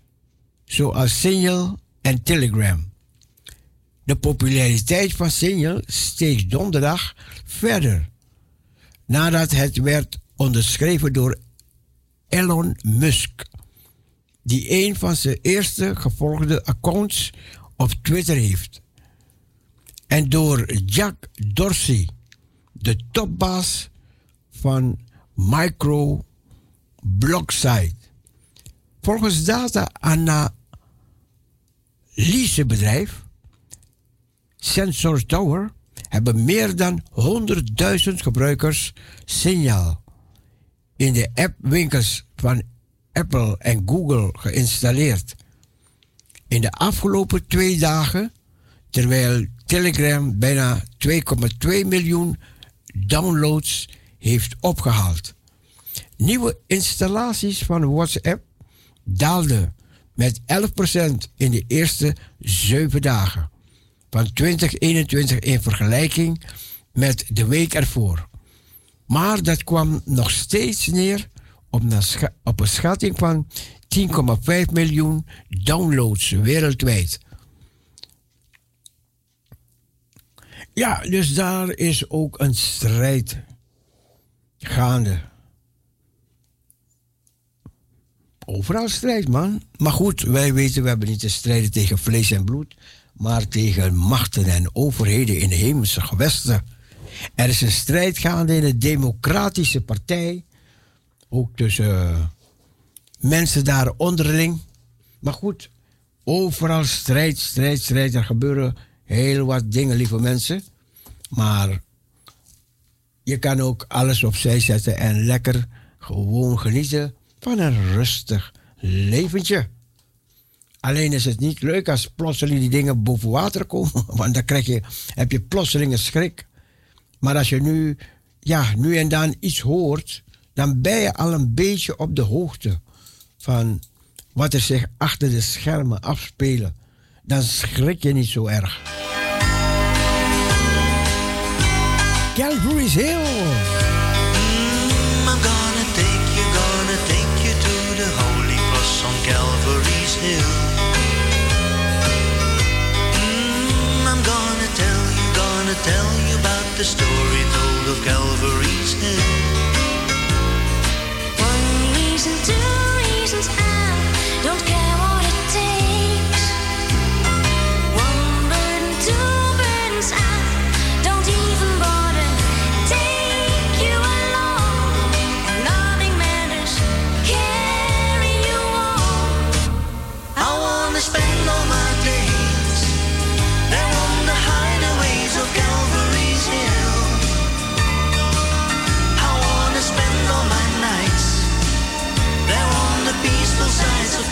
zoals Signal en Telegram. De populariteit van Signal steeg donderdag verder nadat het werd onderschreven door Elon Musk, die een van zijn eerste gevolgde accounts op Twitter heeft. En door Jack Dorsey, de topbaas van Micro Blocksite. Volgens data-analysebedrijf Sensor Tower hebben meer dan 100.000 gebruikers Signal in de appwinkels van Apple en Google geïnstalleerd. In de afgelopen twee dagen, terwijl Telegram bijna 2,2 miljoen downloads heeft opgehaald. Nieuwe installaties van WhatsApp daalden met 11% in de eerste 7 dagen van 2021 in vergelijking met de week ervoor. Maar dat kwam nog steeds neer op een, scha- op een schatting van 10,5 miljoen downloads wereldwijd. Ja, dus daar is ook een strijd gaande. Overal strijd, man. Maar goed, wij weten, we hebben niet te strijden tegen vlees en bloed, maar tegen machten en overheden in de hemelse gewesten. Er is een strijd gaande in de Democratische Partij, ook tussen eh, mensen daar onderling. Maar goed, overal strijd, strijd, strijd. Er gebeuren heel wat dingen, lieve mensen. Maar je kan ook alles opzij zetten en lekker gewoon genieten van een rustig leventje. Alleen is het niet leuk als plotseling die dingen boven water komen, *laughs* want dan krijg je, heb je plotseling een schrik. Maar als je nu, ja, nu en dan iets hoort, dan ben je al een beetje op de hoogte van wat er zich achter de schermen afspelen. Dan schrik je niet zo erg. Calvary's Hill.
I'm gonna take you, gonna take you to the holy cross on Calvary's hill. Mm, I'm gonna tell you, gonna tell you about the story told of Calvary's hill.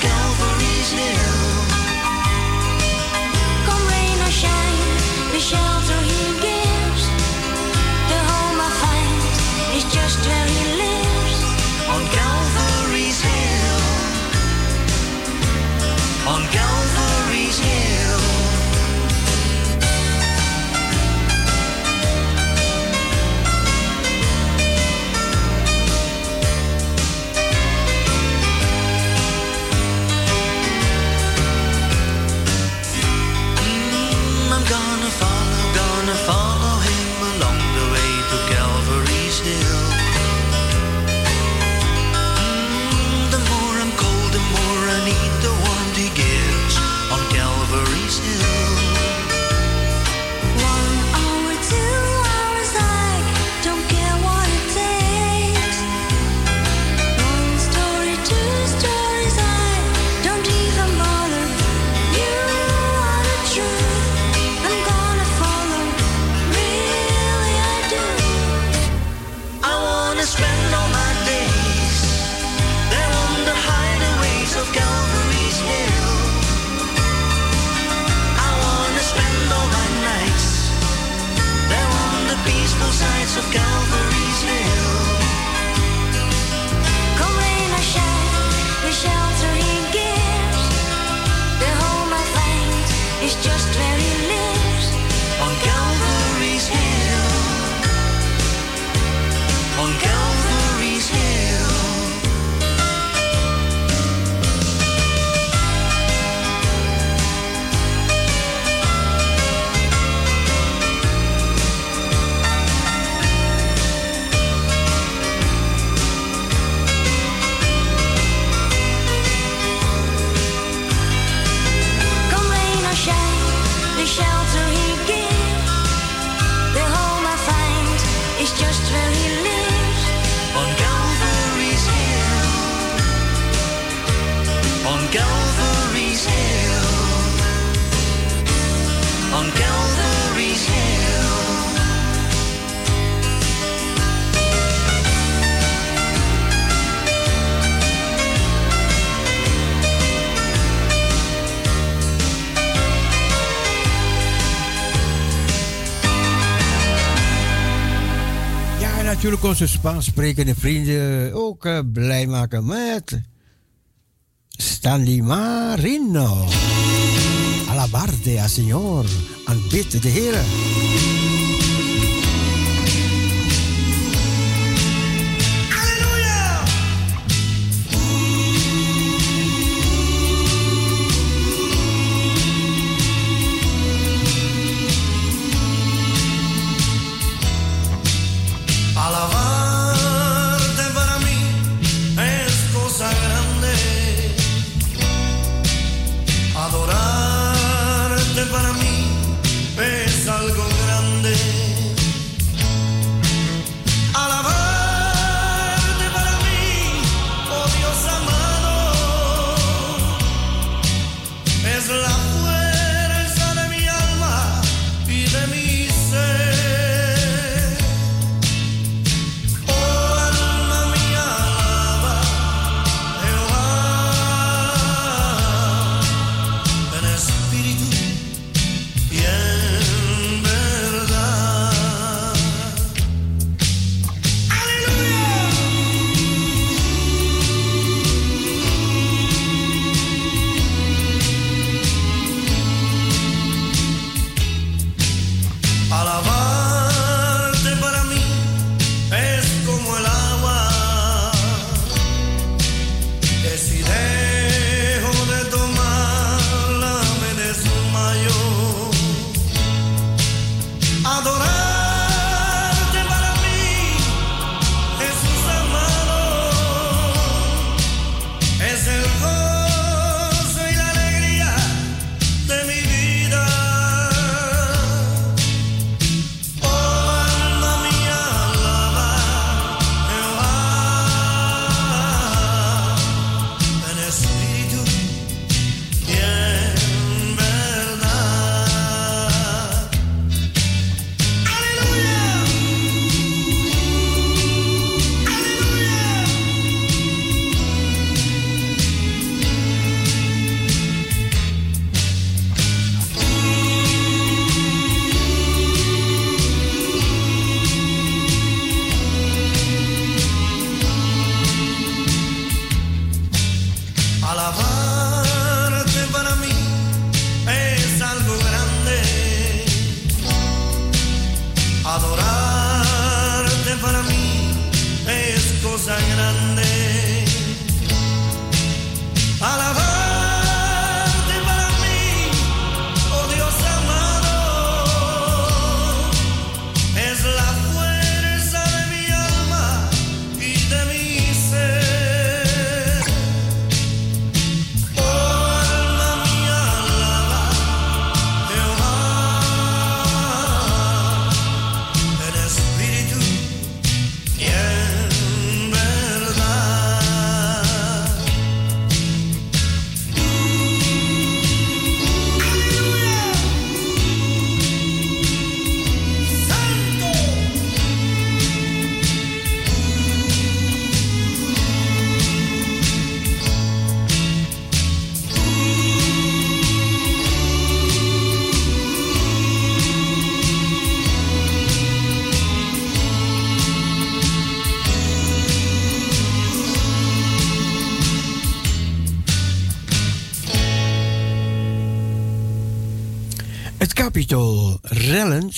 God forgive me
Come rain or shine
we shall natuurlijk onze Spaans sprekende vrienden ook eh, blij maken met Stanley Marino. Alabarde, señor. Aanbid de heren.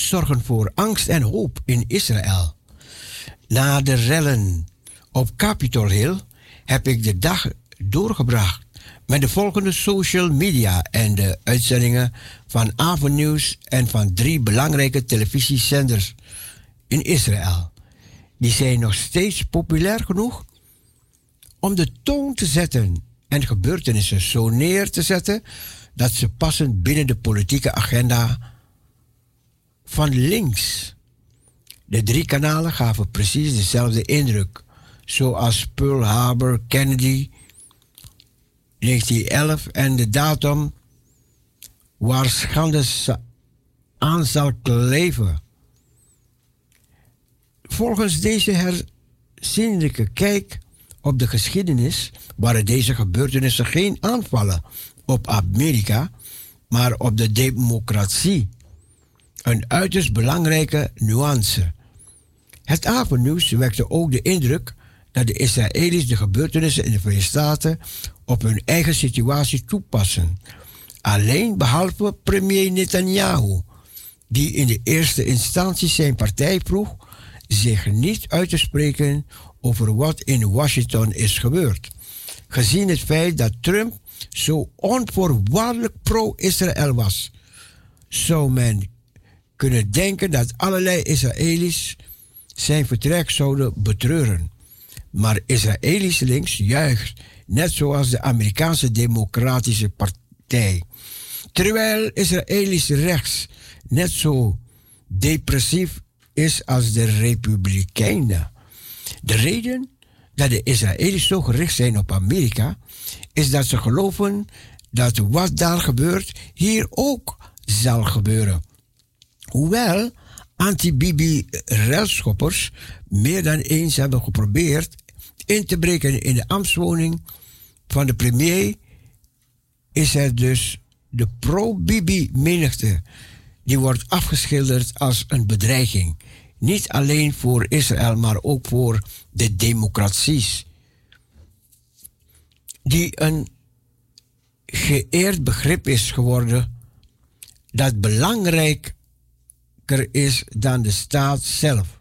Zorgen voor angst en hoop in Israël. Na de rellen op Capitol Hill heb ik de dag doorgebracht met de volgende social media en de uitzendingen van Avonnieuws en van drie belangrijke televisiezenders in Israël. Die zijn nog steeds populair genoeg om de toon te zetten en gebeurtenissen zo neer te zetten dat ze passen binnen de politieke agenda van links. De drie kanalen gaven precies dezelfde indruk, zoals Pearl Harbor, Kennedy, 1911 en de datum waar schande aan zal kleven. Volgens deze herzienlijke kijk op de geschiedenis waren deze gebeurtenissen geen aanvallen op Amerika, maar op de democratie. Een uiterst belangrijke nuance. Het avondnieuws wekte ook de indruk dat de Israëli's de gebeurtenissen in de Verenigde Staten op hun eigen situatie toepassen. Alleen behalve premier Netanyahu, die in de eerste instantie zijn partij vroeg zich niet uit te spreken over wat in Washington is gebeurd. Gezien het feit dat Trump zo onvoorwaardelijk pro-Israël was, zou men kunnen denken dat allerlei Israëli's zijn vertrek zouden betreuren. Maar Israëlisch links juicht, net zoals de Amerikaanse Democratische Partij. Terwijl Israëlisch rechts net zo depressief is als de Republikeinen. De reden dat de Israëli's zo gericht zijn op Amerika is dat ze geloven dat wat daar gebeurt hier ook zal gebeuren. Hoewel anti-Bibi-relschoppers meer dan eens hebben geprobeerd in te breken in de ambtswoning van de premier, is er dus de pro-Bibi-menigte. Die wordt afgeschilderd als een bedreiging. Niet alleen voor Israël, maar ook voor de democraties. Die een geëerd begrip is geworden dat belangrijker is dan de staat zelf.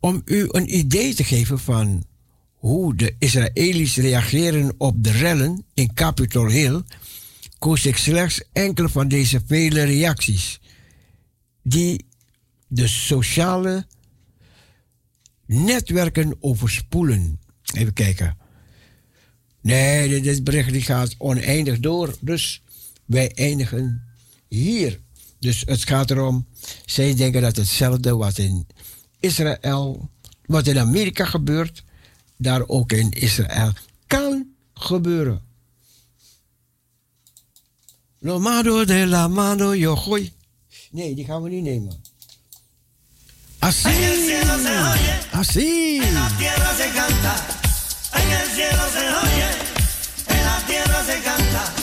Om u een idee te geven van hoe de Israëli's reageren op de rellen in Capitol Hill, koos ik slechts enkele van deze vele reacties, die de sociale netwerken overspoelen. Even kijken. Nee, dit- bericht gaat oneindig door, dus wij eindigen hier. Dus het gaat erom, zij denken dat hetzelfde wat in Israël, wat in Amerika gebeurt, daar ook in Israël kan gebeuren. Lo mano de la mano yo gooi. Nee, die gaan we niet nemen. Así. Así.
En la tierra se canta, en el cielo se oye, en la tierra se canta.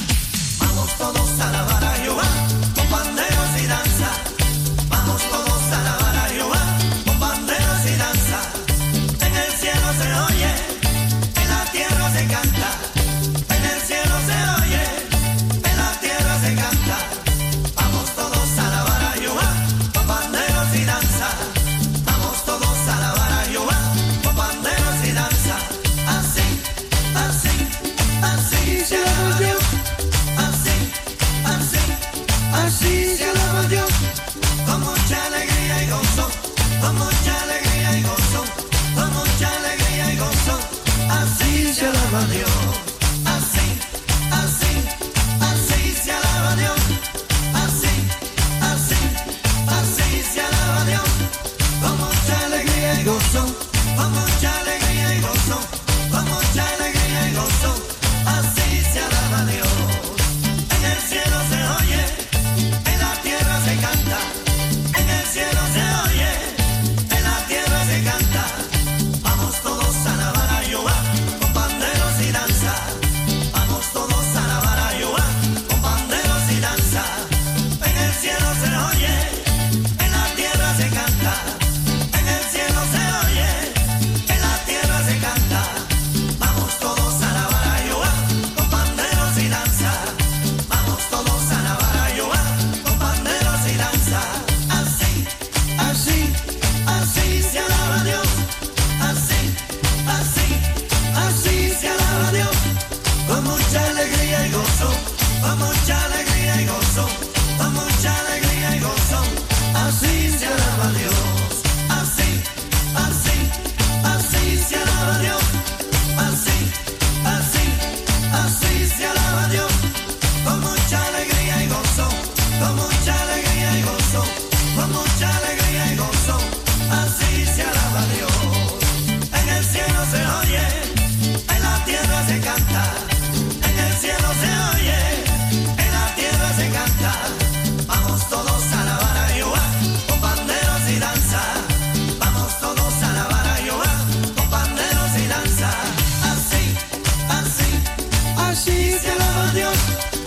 Así se alaba
a Dios.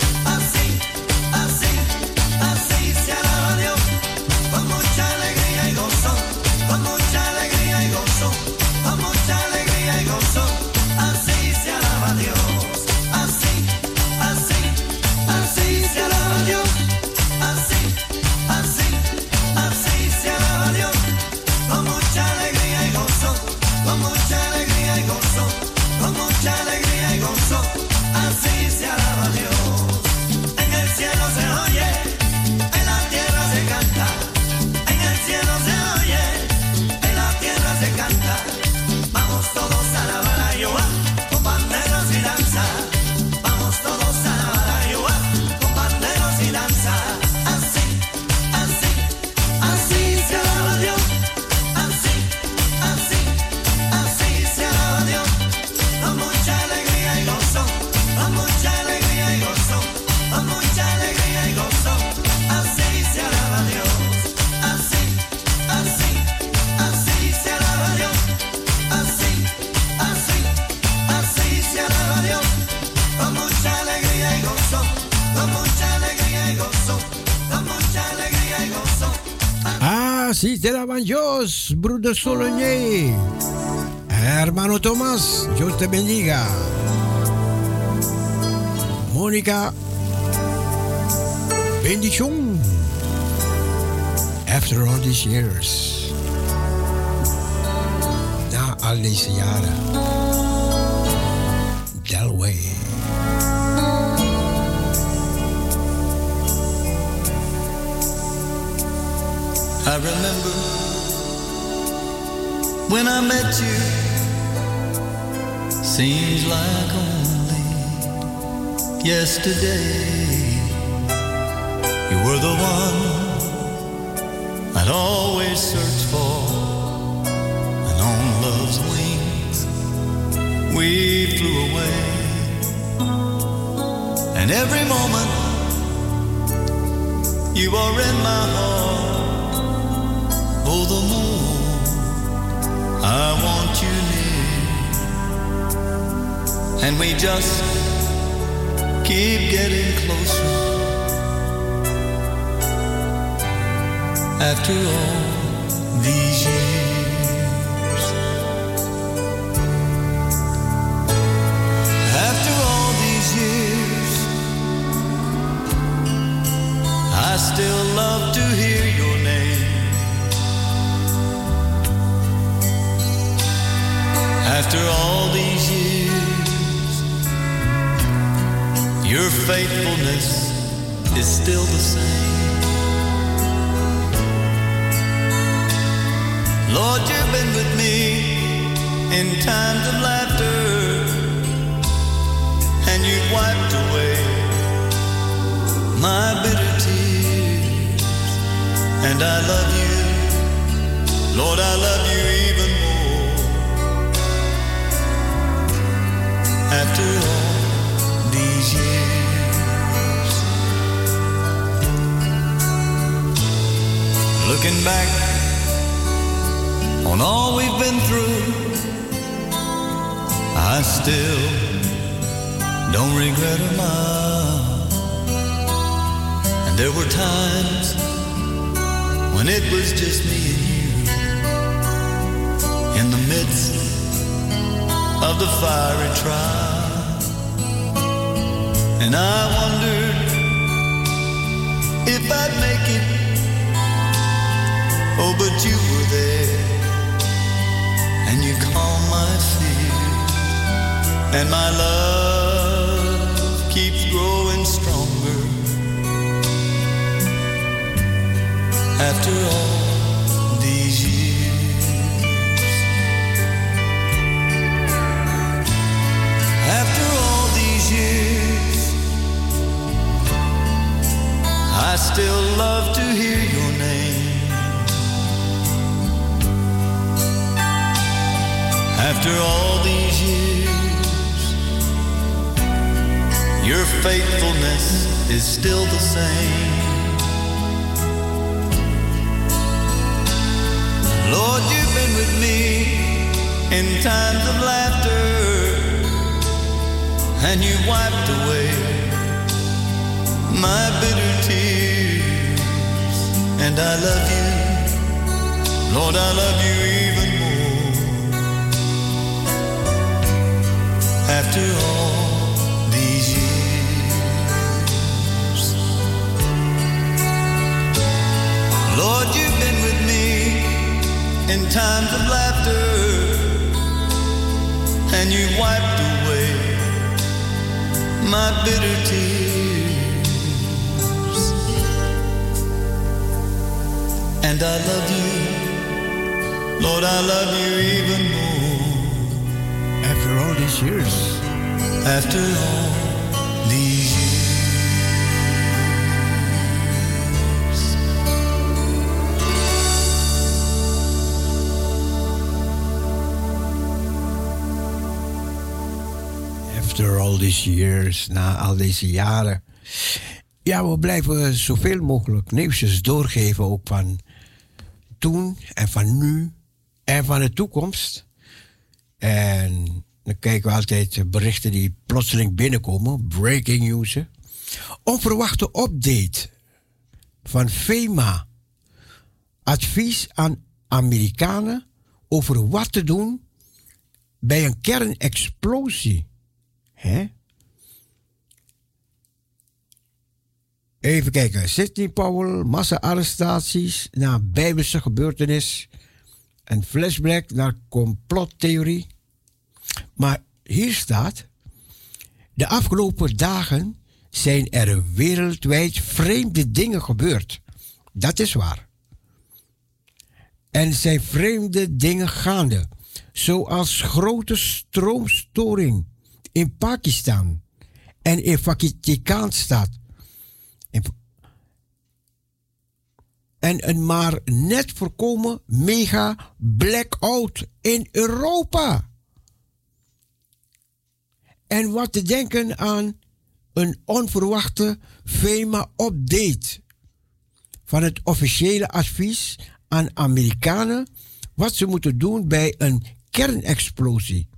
Bruder Solonier. Hermano Tomás, Dios te bendiga. Mónica, bendición. After all these years. Na al deze jaren. Delway.
I remember when I met you. Seems like only yesterday. You were the one I'd always search for, and on love's wings we flew away. And every moment you are in my heart. Oh, the want you near, and we just keep getting closer. After all these years, after all these years, I still love to hear After all these years, your faithfulness is still the same. Lord, you've been with me in times of laughter, and you've wiped away my bitter tears. And I love you, Lord, I love you even After all these years, looking back on all we've been through, I still don't regret a mile. And there were times when it was just me and you in the midst of the fiery trial. And I wondered if I'd make it. Oh, but you were there and you calmed my fears. And my love keeps growing stronger after all I still love to hear your name. After all these years, your faithfulness is still the same. Lord, you've been with me in times of laughter and you wiped away my bitter tears. And I love you, Lord, I love you even more. After all these years, Lord, you've been with me in times of laughter, and you wiped away my bitter tears. And I love you, Lord, I love you even more.
After all these years.
After all
all years, na al deze jaren. Ja, we blijven zoveel mogelijk nieuwsjes doorgeven, ook van toen en van nu en van de toekomst. En dan kijken we altijd berichten die plotseling binnenkomen, breaking news. Onverwachte update van FEMA. Advies aan Amerikanen over wat te doen bij een kernexplosie. Hè? Even kijken. Sidney Powell, massa-arrestaties na bijbelse gebeurtenis. En flashback naar complottheorie. Maar hier staat... De afgelopen dagen zijn er wereldwijd vreemde dingen gebeurd. Dat is waar. En zijn vreemde dingen gaande. Zoals grote stroomstoring in Pakistan en in Vaticaanstad. En een maar net voorkomen mega blackout in Europa. En wat te denken aan een onverwachte FEMA-update van het officiële advies aan Amerikanen wat ze moeten doen bij een kernexplosie.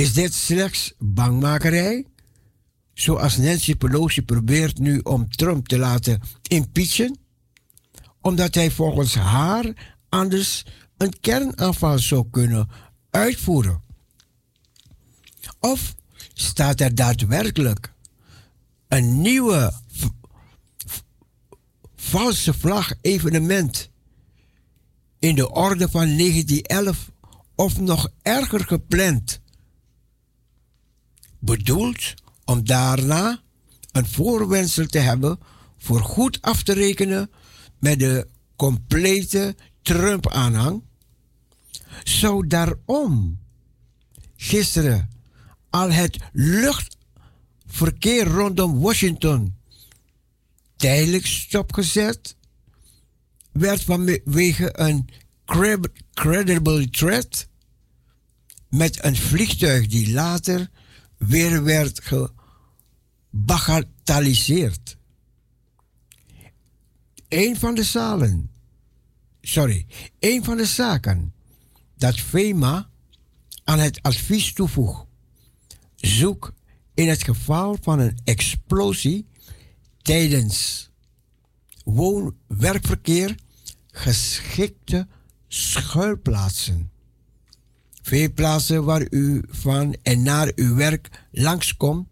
Is dit slechts bangmakerij? Zoals Nancy Pelosi probeert nu om Trump te laten impeachen? Omdat hij volgens haar anders een kernaanval zou kunnen uitvoeren. Of staat er daadwerkelijk een nieuwe valse vlag evenement in de orde van 1911 of nog erger gepland? Bedoeld om daarna een voorwensel te hebben voor goed af te rekenen met de complete Trump-aanhang? Zou daarom gisteren al het luchtverkeer rondom Washington tijdelijk stopgezet werd vanwege een credible threat met een vliegtuig die later weer werd gebagatelliseerd. Een van de zalen, sorry, een van de zaken dat FEMA aan het advies toevoegt, zoek in het geval van een explosie tijdens woon-werkverkeer geschikte schuilplaatsen. Veel plaatsen waar u van en naar uw werk langskomt,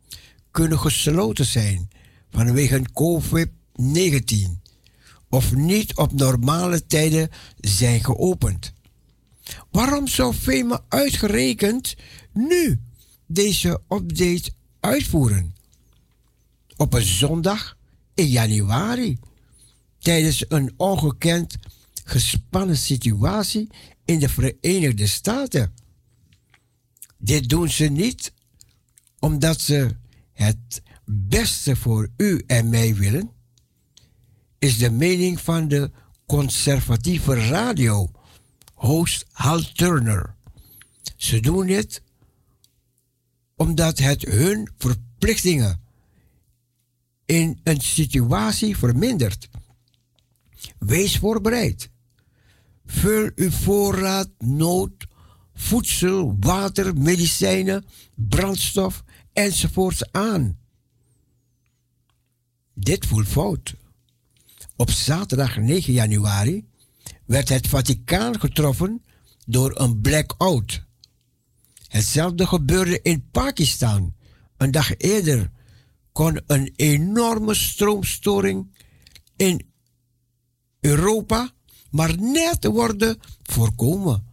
kunnen gesloten zijn vanwege COVID-19 of niet op normale tijden zijn geopend. Waarom zou FEMA uitgerekend nu deze update uitvoeren? Op een zondag in januari, tijdens een ongekend gespannen situatie in de Verenigde Staten. Dit doen ze niet omdat ze het beste voor u en mij willen, is de mening van de conservatieve radio, host Hal Turner, Ze doen dit omdat het hun verplichtingen in een situatie vermindert. Wees voorbereid. Vul uw voorraad nood, voedsel, water, medicijnen, brandstof enzovoorts aan. Dit voelt fout. Op zaterdag 9 januari werd het Vaticaan getroffen door een blackout. Hetzelfde gebeurde in Pakistan. Een dag eerder kon een enorme stroomstoring in Europa maar net worden voorkomen.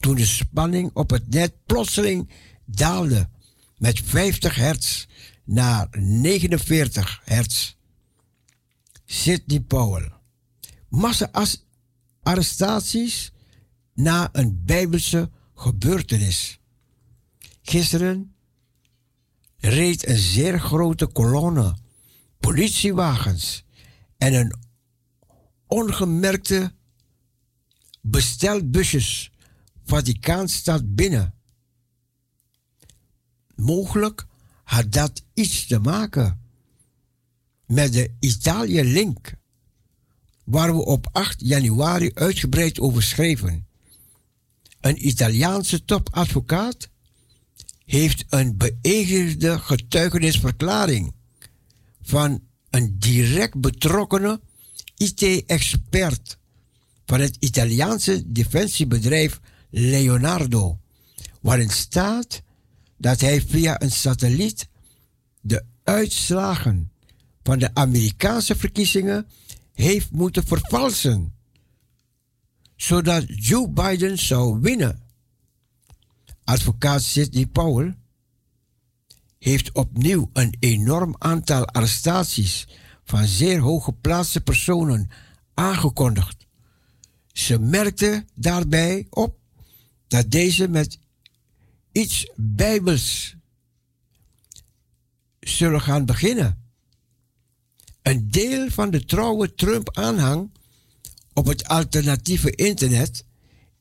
Toen de spanning op het net plotseling daalde met 50 hertz naar 49 hertz. Sidney Powell. Massa-arrestaties na een bijbelse gebeurtenis. Gisteren reed een zeer grote kolonne politiewagens en een ongemerkte bestelbusjes Vaticaanstad binnen. Mogelijk had dat iets te maken met de Italië-link, waar we op 8 januari uitgebreid over schreven. Een Italiaanse topadvocaat heeft een beëdigde getuigenisverklaring van een direct betrokkenen IT-expert van het Italiaanse defensiebedrijf Leonardo, waarin staat dat hij via een satelliet de uitslagen van de Amerikaanse verkiezingen heeft moeten vervalsen, zodat Joe Biden zou winnen. Advocaat Sidney Powell heeft opnieuw een enorm aantal arrestaties van zeer hooggeplaatste personen aangekondigd. Ze merkte daarbij op dat deze met iets bijbels zullen gaan beginnen. Een deel van de trouwe Trump-aanhang op het alternatieve internet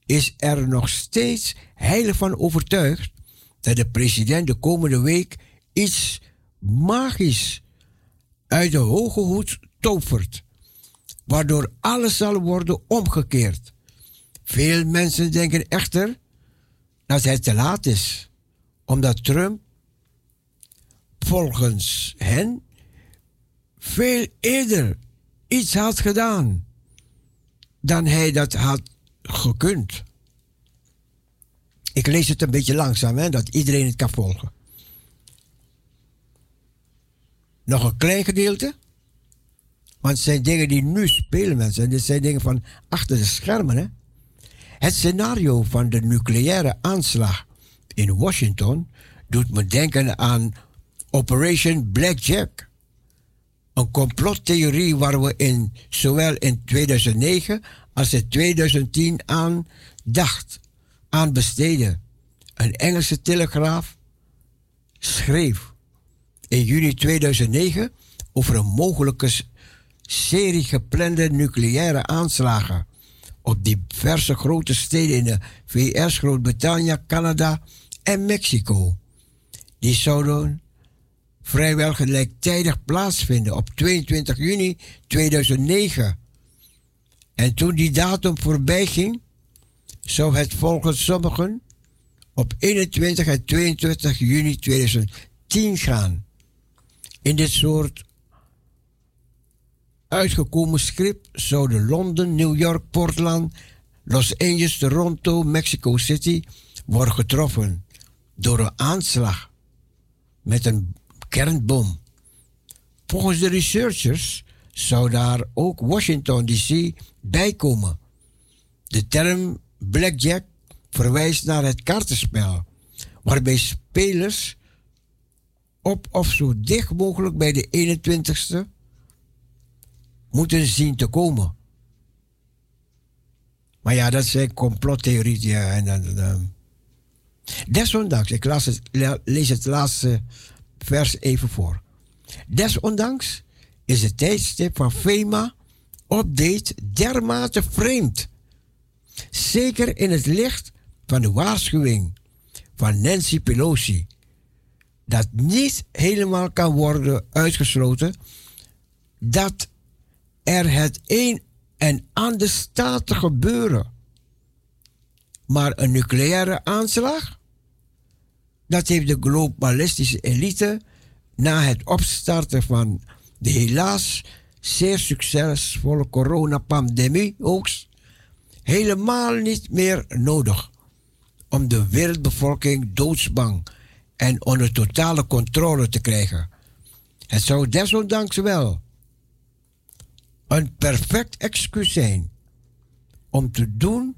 is er nog steeds heilig van overtuigd dat de president de komende week iets magisch uit de hoge hoed tovert, waardoor alles zal worden omgekeerd. Veel mensen denken echter dat het te laat is, omdat Trump volgens hen veel eerder iets had gedaan dan hij dat had gekund. Ik lees het een beetje langzaam, hè, dat iedereen het kan volgen. Nog een klein gedeelte. Want het zijn dingen die nu spelen, mensen. Dit zijn dingen van achter de schermen. Hè? Het scenario van de nucleaire aanslag in Washington doet me denken aan Operation Blackjack. Een complottheorie waar we in, zowel in 2009 als in 2010 aan dacht, aan besteden. Een Engelse telegraaf schreef in juni 2009 over een mogelijke serie geplande nucleaire aanslagen op diverse grote steden in de VS, Groot-Brittannië, Canada en Mexico. Die zouden vrijwel gelijktijdig plaatsvinden op 22 juni 2009. En toen die datum voorbij ging, zou het volgens sommigen op 21 en 22 juni 2010 gaan. In dit soort uitgekomen script zouden Londen, New York, Portland, Los Angeles, Toronto, Mexico City worden getroffen door een aanslag met een kernbom. Volgens de researchers zou daar ook Washington DC bij komen. De term blackjack verwijst naar het kaartenspel, waarbij spelers op of zo dicht mogelijk bij de 21ste moeten zien te komen. Maar ja, dat zijn complottheorieën. Desondanks, ik las het, lees het laatste vers even voor. Desondanks is het tijdstip van FEMA update dermate vreemd. Zeker in het licht van de waarschuwing van Nancy Pelosi. Dat niet helemaal kan worden uitgesloten dat er het een en ander staat te gebeuren. Maar een nucleaire aanslag? Dat heeft de globalistische elite na het opstarten van de helaas zeer succesvolle coronapandemie oogst helemaal niet meer nodig om de wereldbevolking doodsbang en onder totale controle te krijgen. Het zou desondanks wel een perfect excuus zijn om te doen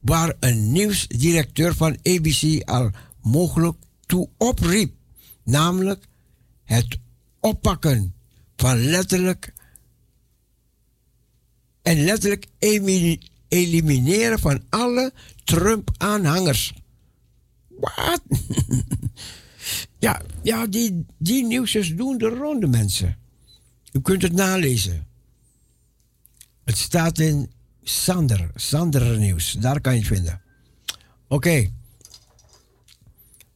waar een nieuwsdirecteur van ABC al mogelijk toe opriep, namelijk het oppakken van letterlijk en letterlijk elimineren van alle Trump-aanhangers. Wat? *laughs* ja, ja die, die nieuwsjes doen de ronde, mensen. U kunt het nalezen. Het staat in Sander, Sander Nieuws. Daar kan je het vinden. Oké.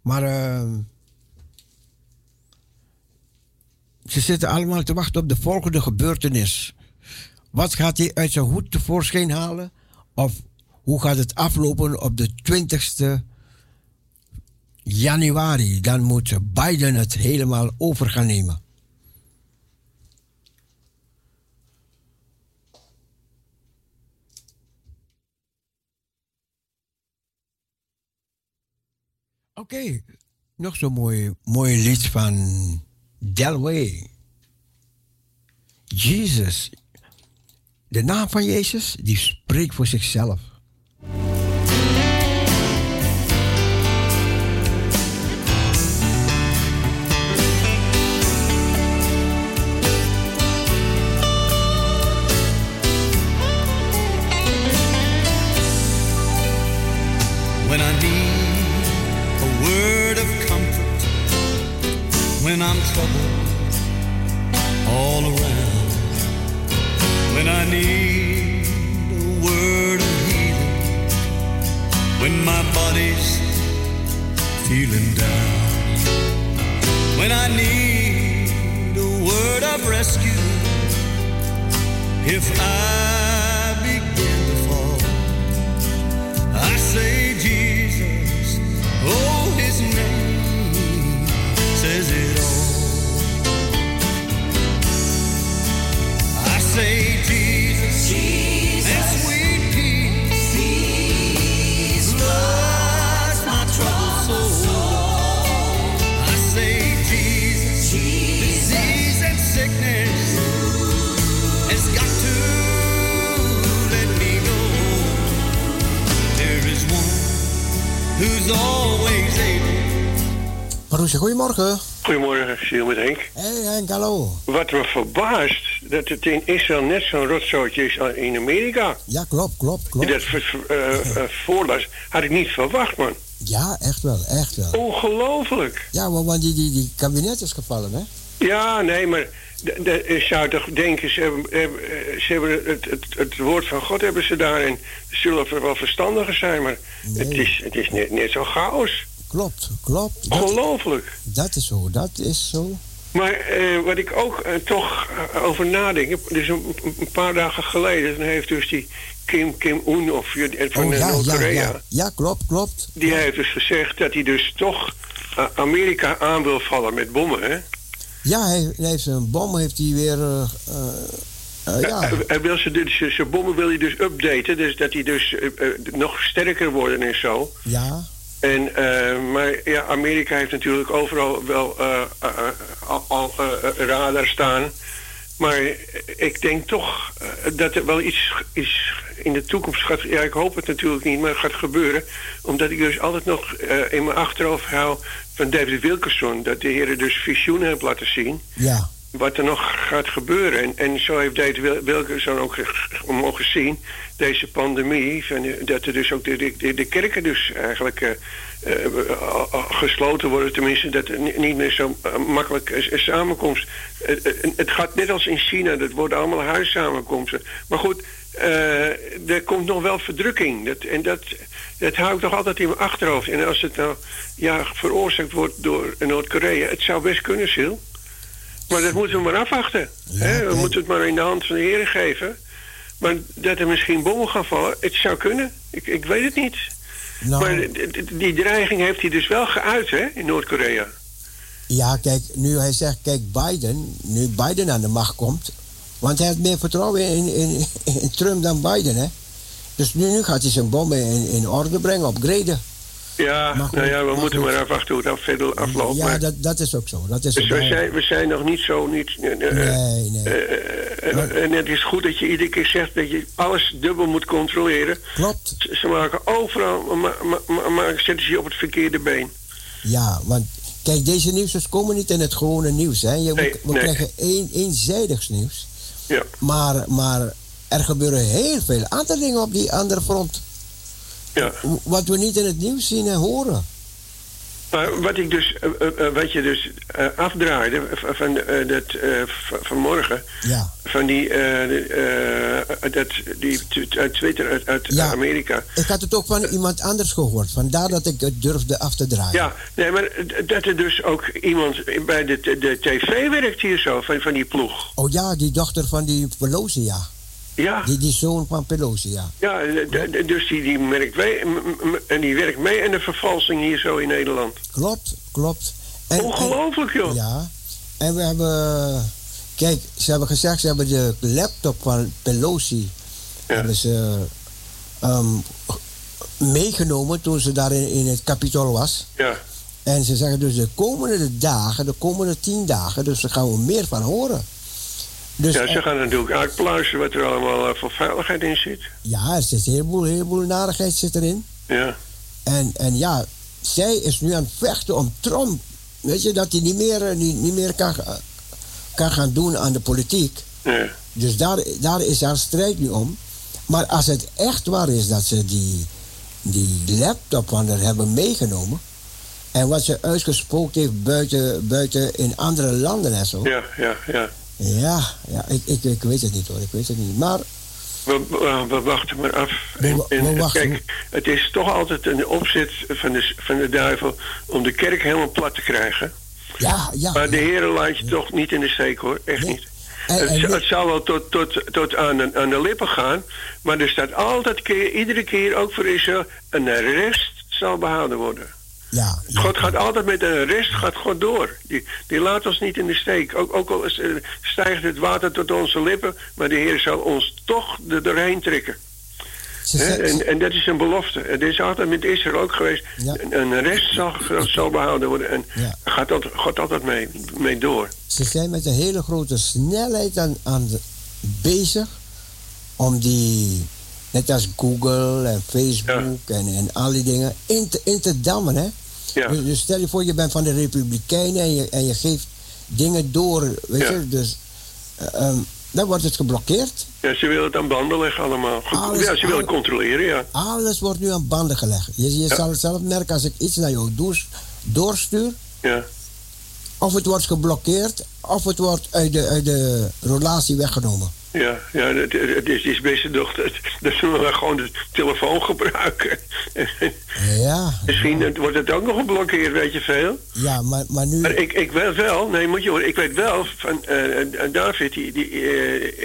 Maar ehm, ze zitten allemaal te wachten op de volgende gebeurtenis. Wat gaat hij uit zijn hoed tevoorschijn halen? Of hoe gaat het aflopen op de 20ste januari? Dan moet Biden het helemaal over gaan nemen. Oké, nog zo'n mooi, mooi lied van Delway. Jezus. De naam van Jezus, die spreekt voor zichzelf.
When all around, when I need a word of healing, when my body's feeling down, when I need a word of rescue, if I begin to fall. I say say Jesus, and sweet peace, peace floods my troubled soul. I say Jesus, disease and sickness has got to let me go. There is one who's always able.
Marusje, goedemorgen.
Goedemorgen, Siel met Henk.
Hé hey, Henk, hallo.
Wat me verbaast, dat het in Israël net zo'n rotzootje is als in Amerika.
Ja, klopt, klopt, klopt.
dat eh, voorlas, had ik niet verwacht, man.
Ja, echt wel, echt wel.
Ongelooflijk.
Ja, want die, die, die kabinet is gevallen, hè?
Ja, nee, maar de- de- je zou toch denken, ze hebben, hebben, eh, ze hebben het, het, het woord van God hebben ze daar en ze zullen wel verstandiger zijn, maar het is, het is net, net zo chaos.
Klopt, klopt. Dat,
Ongelooflijk.
dat is zo, dat is zo.
Maar eh, wat ik ook eh, toch eh, over nadenk, dus een, een paar dagen geleden, dan heeft dus die Kim Kim Un of je- van
Oh ja, ja,
Noord-Korea,
ja. Ja, klopt, klopt.
die heeft dus gezegd dat hij dus toch Amerika aan wil vallen met bommen, hè?
Ja, hij, hij heeft zijn bom heeft hij weer. ja,
Hij, hij wil ze, dus, zijn bommen wil hij dus updaten, dus dat die dus nog sterker worden en zo.
ja,
En, eh, maar ja, Amerika heeft natuurlijk overal wel eh, eh, al, radar staan. Maar ik denk toch dat er wel iets is in de toekomst gaat. Ja, ik hoop het natuurlijk niet, maar het gaat gebeuren. Omdat ik dus altijd nog in mijn achterhoofd hou van David Wilkerson. Dat de heren dus visioenen heeft laten zien.
ja.
wat er nog gaat gebeuren. En, en zo heeft Wil- Wilkerson ook ge- ge- mogen zien, deze pandemie, van, eh, dat er dus ook de, de, de kerken dus eigenlijk eh, eh, gesloten worden. Tenminste, dat er ni- niet meer zo makkelijk samenkomst. Het gaat net als in China, dat worden allemaal huissamenkomsten. Maar goed, er komt nog wel verdrukking. Dat, en dat, dat hou ik toch altijd in mijn achterhoofd. En als het nou ja, veroorzaakt wordt door Noord-Korea, het zou best kunnen, Sil. Maar dat moeten we maar afwachten. hè? We moeten het maar in de hand van de heren geven. Maar dat er misschien bommen gaan vallen, het zou kunnen. Ik, ik weet het niet.
Nou.
Maar die dreiging heeft hij dus wel geuit, hè, in Noord-Korea.
Ja, kijk, nu hij zegt, kijk, Biden, nu Biden aan de macht komt. Want hij heeft meer vertrouwen in, in, in Trump dan Biden, hè? Dus nu, nu gaat hij zijn bommen in, in orde brengen, upgraden.
Ja,
goed,
nou ja, we
maar
moeten
goed.
maar afwachten hoe dat verder afloopt.
Ja, dat, dat is ook zo. Dat is
dus
ook
we zijn, we zijn nog niet zo... Niet, eh, eh,
Nee, nee.
eh, en het is goed dat je iedere keer zegt dat je alles dubbel moet controleren.
Klopt.
Ze maken overal, maar, maar, maar, zetten ze je op het verkeerde been.
Ja, want kijk, deze nieuwsjes komen niet in het gewone nieuws, hè? Je, we
Nee,
we
nee.
krijgen één, eenzijdigs nieuws.
Ja.
Maar, maar er gebeuren heel veel andere dingen op die andere front.
Ja.
Wat we niet in het nieuws zien en horen.
Maar wat ik dus, eh, eh, eh, wat je dus afdraaide van dat vanmorgen,
Ja.
van die, eh, dat, die uit Twitter uit, uit
Ja.
Amerika.
Ik had het ook van iemand anders gehoord. Vandaar dat ik het durfde af te draaien.
Ja, nee, maar dat er dus ook iemand bij de, de, de tv werkt hier zo, van, van die ploeg.
Oh ja, die dochter van die Pelosi, ja.
Ja,
Die, die zoon van Pelosi, ja.
ja d- dus die, die, werkt mee, en die werkt mee aan de vervalsing hier zo in Nederland.
Klopt, klopt. En,
Ongelooflijk, joh.
Ja. En we hebben... Kijk, ze hebben gezegd, ze hebben de laptop van Pelosi... hebben ze ehm, meegenomen toen ze daar in, in het Capitool was.
Ja.
En ze zeggen dus de komende dagen, de komende tien dagen... dus daar gaan we meer van horen. Dus,
ja, ze gaan natuurlijk uitpluizen wat er allemaal eh, voor veiligheid in zit.
Ja, er zit een heleboel, heleboel narigheid zit erin.
Ja.
En, en ja, zij is nu aan het vechten om Trump. Weet je, dat hij niet meer, eh, niet, niet meer kan, ga- kan gaan doen aan de politiek.
Ja.
Dus daar, daar is haar strijd nu om. Maar als het echt waar is dat ze die, die laptop van haar hebben meegenomen. En wat ze uitgespookt heeft buiten, buiten in andere landen en zo.
Ja, ja, ja.
Ja, ja ik, ik, ik weet het niet hoor, ik weet het niet. Maar
We, we, we wachten maar af. En- en
wachten.
Kijk, het is toch altijd een opzet van de, van de duivel om de kerk helemaal plat te krijgen.
ja, ja.
Maar de heren laat je toch niet in de steek hoor, echt niet.
En-
het,
en-
zou- het zou wel tot, tot, tot aan, de, aan de lippen gaan, maar er staat altijd, keer, iedere keer ook voor Israël, een rest zal behouden worden.
Ja, ja.
God gaat altijd met een rest gaat God door. Die, die laat ons niet in de steek. Ook, ook al is, eh, stijgt het water tot onze lippen, maar de Heer zal ons toch er doorheen trekken.
Ze
En, en dat is een belofte. Het is altijd met Israël ook geweest.
Ja.
Een, een rest zal, zal behouden worden. En
Ja.
gaat dat, God altijd mee, mee door.
Ze zijn met een hele grote snelheid aan, aan de- bezig om die, net als Google en Facebook en, en al die dingen, in te, in te dammen. Hè?
Ja.
Dus, dus stel je voor, je bent van de Republikeinen en je, en je geeft dingen door, weet
Ja.
je, dus eh, ehm, dan wordt het geblokkeerd.
Ja, ze willen het aan banden leggen allemaal.
Alles-
ja, ze willen
alles-
controleren, ja.
Alles wordt nu aan banden gelegd. Je, je
Ja.
zal het zelf merken als ik iets naar jou doors- doorstuur,
Ja,
of het wordt geblokkeerd, of het wordt uit de, uit de relatie weggenomen.
Ja, ja het, het is, is best dat, dat ze maar gewoon de telefoon gebruiken.
Ja,
Misschien wordt het ook nog geblokkeerd, weet je veel.
ja maar, maar nu...
Maar ik, ik weet wel, nee, moet je horen, ik weet wel van eh, eh, David, die, die,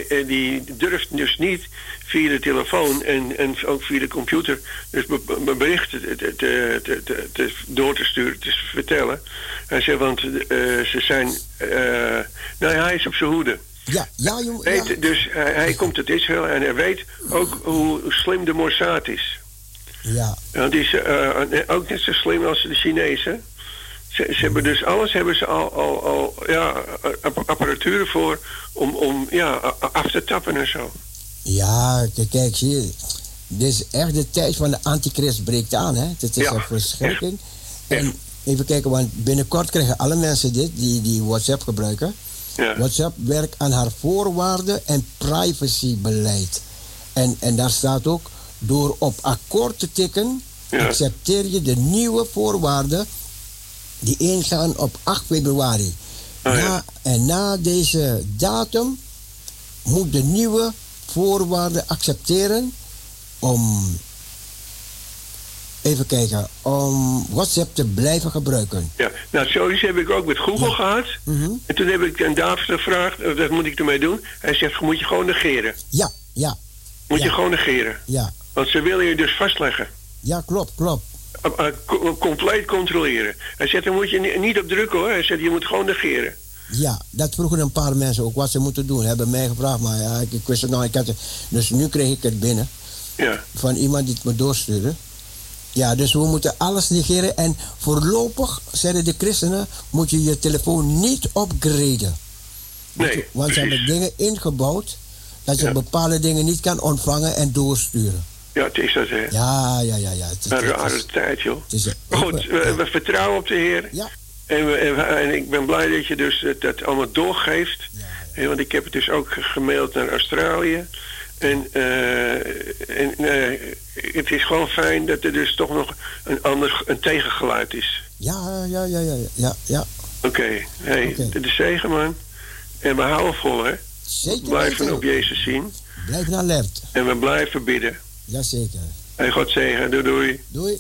eh, die durft dus niet via de telefoon en, en ook via de computer, dus be- berichten te, te, te, te- te- door te sturen, te vertellen. Hij zegt, want eh, ze zijn, eh, nou ja, hij is op zijn hoede.
Ja, ja, jongen.
Dus hij, hij komt uit Israël en hij weet ook hoe slim de Mossad is.
ja,
Want die is eh, ook net zo slim als de Chinezen. Ze, ze hebben dus alles hebben ze al, al, al ja, app- apparatuur voor om, om ja, af te tappen en zo.
ja kijk, zie je. Dit is echt de tijd van de antichrist breekt aan, hè. Het is
Ja,
een verschrikking. En even kijken, want binnenkort krijgen alle mensen dit, die, die WhatsApp gebruiken.
Ja.
WhatsApp werkt aan haar voorwaarden en privacybeleid. En, en daar staat ook, door op akkoord te tikken,
Ja.
accepteer je de nieuwe voorwaarden die ingaan op 8 februari.
Oh, ja.
na, en na deze datum moet de nieuwe voorwaarden accepteren om, even kijken, om WhatsApp te blijven gebruiken.
Ja, nou zoiets heb ik ook met Google gehad.
Mhm.
En toen heb ik aan David gevraagd, eh, wat moet ik ermee doen? Hij zegt, moet je gewoon negeren.
Ja, ja,
Moet
Ja.
je gewoon negeren.
ja,
Want ze willen je dus vastleggen.
ja, klopt, klopt.
Eh, eh, co- compleet controleren. Hij zegt, daar moet je ni- niet op drukken hoor. Hij zegt, je moet gewoon negeren.
Ja, dat vroegen een paar mensen ook wat ze moeten doen. Hebben mij gevraagd, maar ja, ik, ik wist het nou. Ik had het, dus nu kreeg ik het binnen
Ja,
van iemand die het me doorstuurde. Ja, dus we moeten alles negeren. En voorlopig, zeiden de christenen, moet je je telefoon niet upgraden.
nee,
Want ze hebben dingen ingebouwd dat je
Ja.
bepaalde dingen niet kan ontvangen en doorsturen.
Ja, het is dat hè.
Ja, ja, ja, ja. Het is,
Een
het is-
rare tijd joh.
is
goed, we, we vertrouwen op de Heer.
Ja,
En, we- en, we- en ik ben blij dat je dus dat allemaal doorgeeft. Hè, Want ik heb het dus ook gemaild naar Australië. En, eh, en eh, het is gewoon fijn dat er dus toch nog een ander een tegengeluid is.
ja, ja, ja, ja, ja, ja.
Oké, hey,
Oké.
dit is zegen man. En we houden vol hè.
Zeker
We blijven
weten.
op Jezus zien.
Blijf alert.
En we blijven bidden.
Jazeker.
Hey, God zegen. Doei doei.
Doei.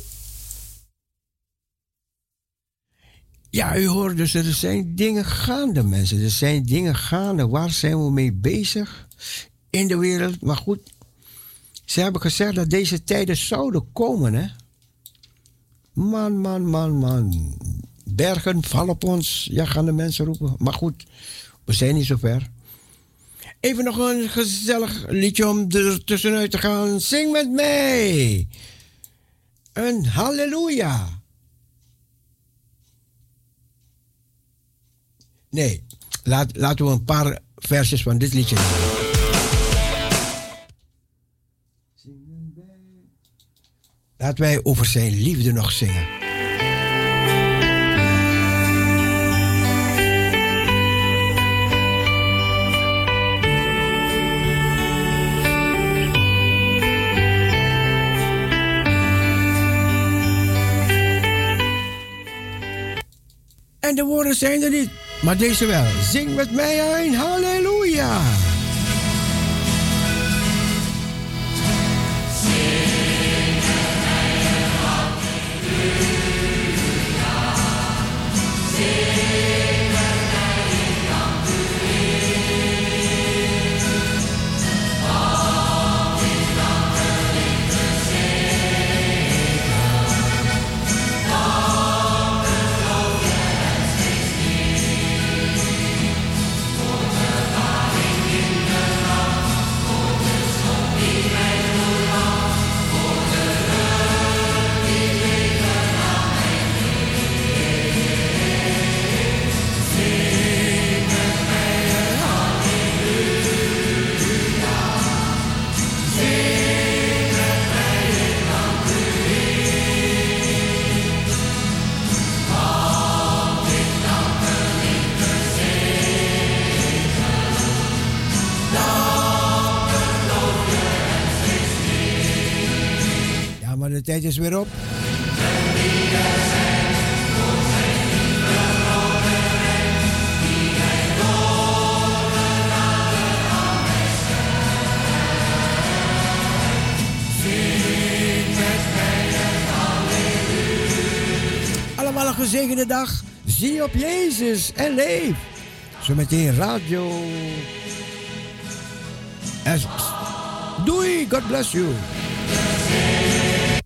Ja, u hoort dus, er zijn dingen gaande, mensen. Er zijn dingen gaande. Waar zijn we mee bezig in de wereld? Maar goed, ze hebben gezegd dat deze tijden zouden komen, hè? Man, man, man, man. Bergen vallen op ons. Ja, gaan de mensen roepen. Maar goed, we zijn niet zo ver. Even nog een gezellig liedje om er tussenuit te gaan. Zing met mij. Een halleluja. Nee, laat, laten we een paar versjes van dit liedje Laten wij over zijn liefde nog zingen. En de woorden zijn er niet, maar deze wel. Zing met mij een halleluja. Ja, maar de tijd is weer op. Allemaal een gezegende dag. Zie op Jezus en leef. Zometeen radio. Doei, God bless you.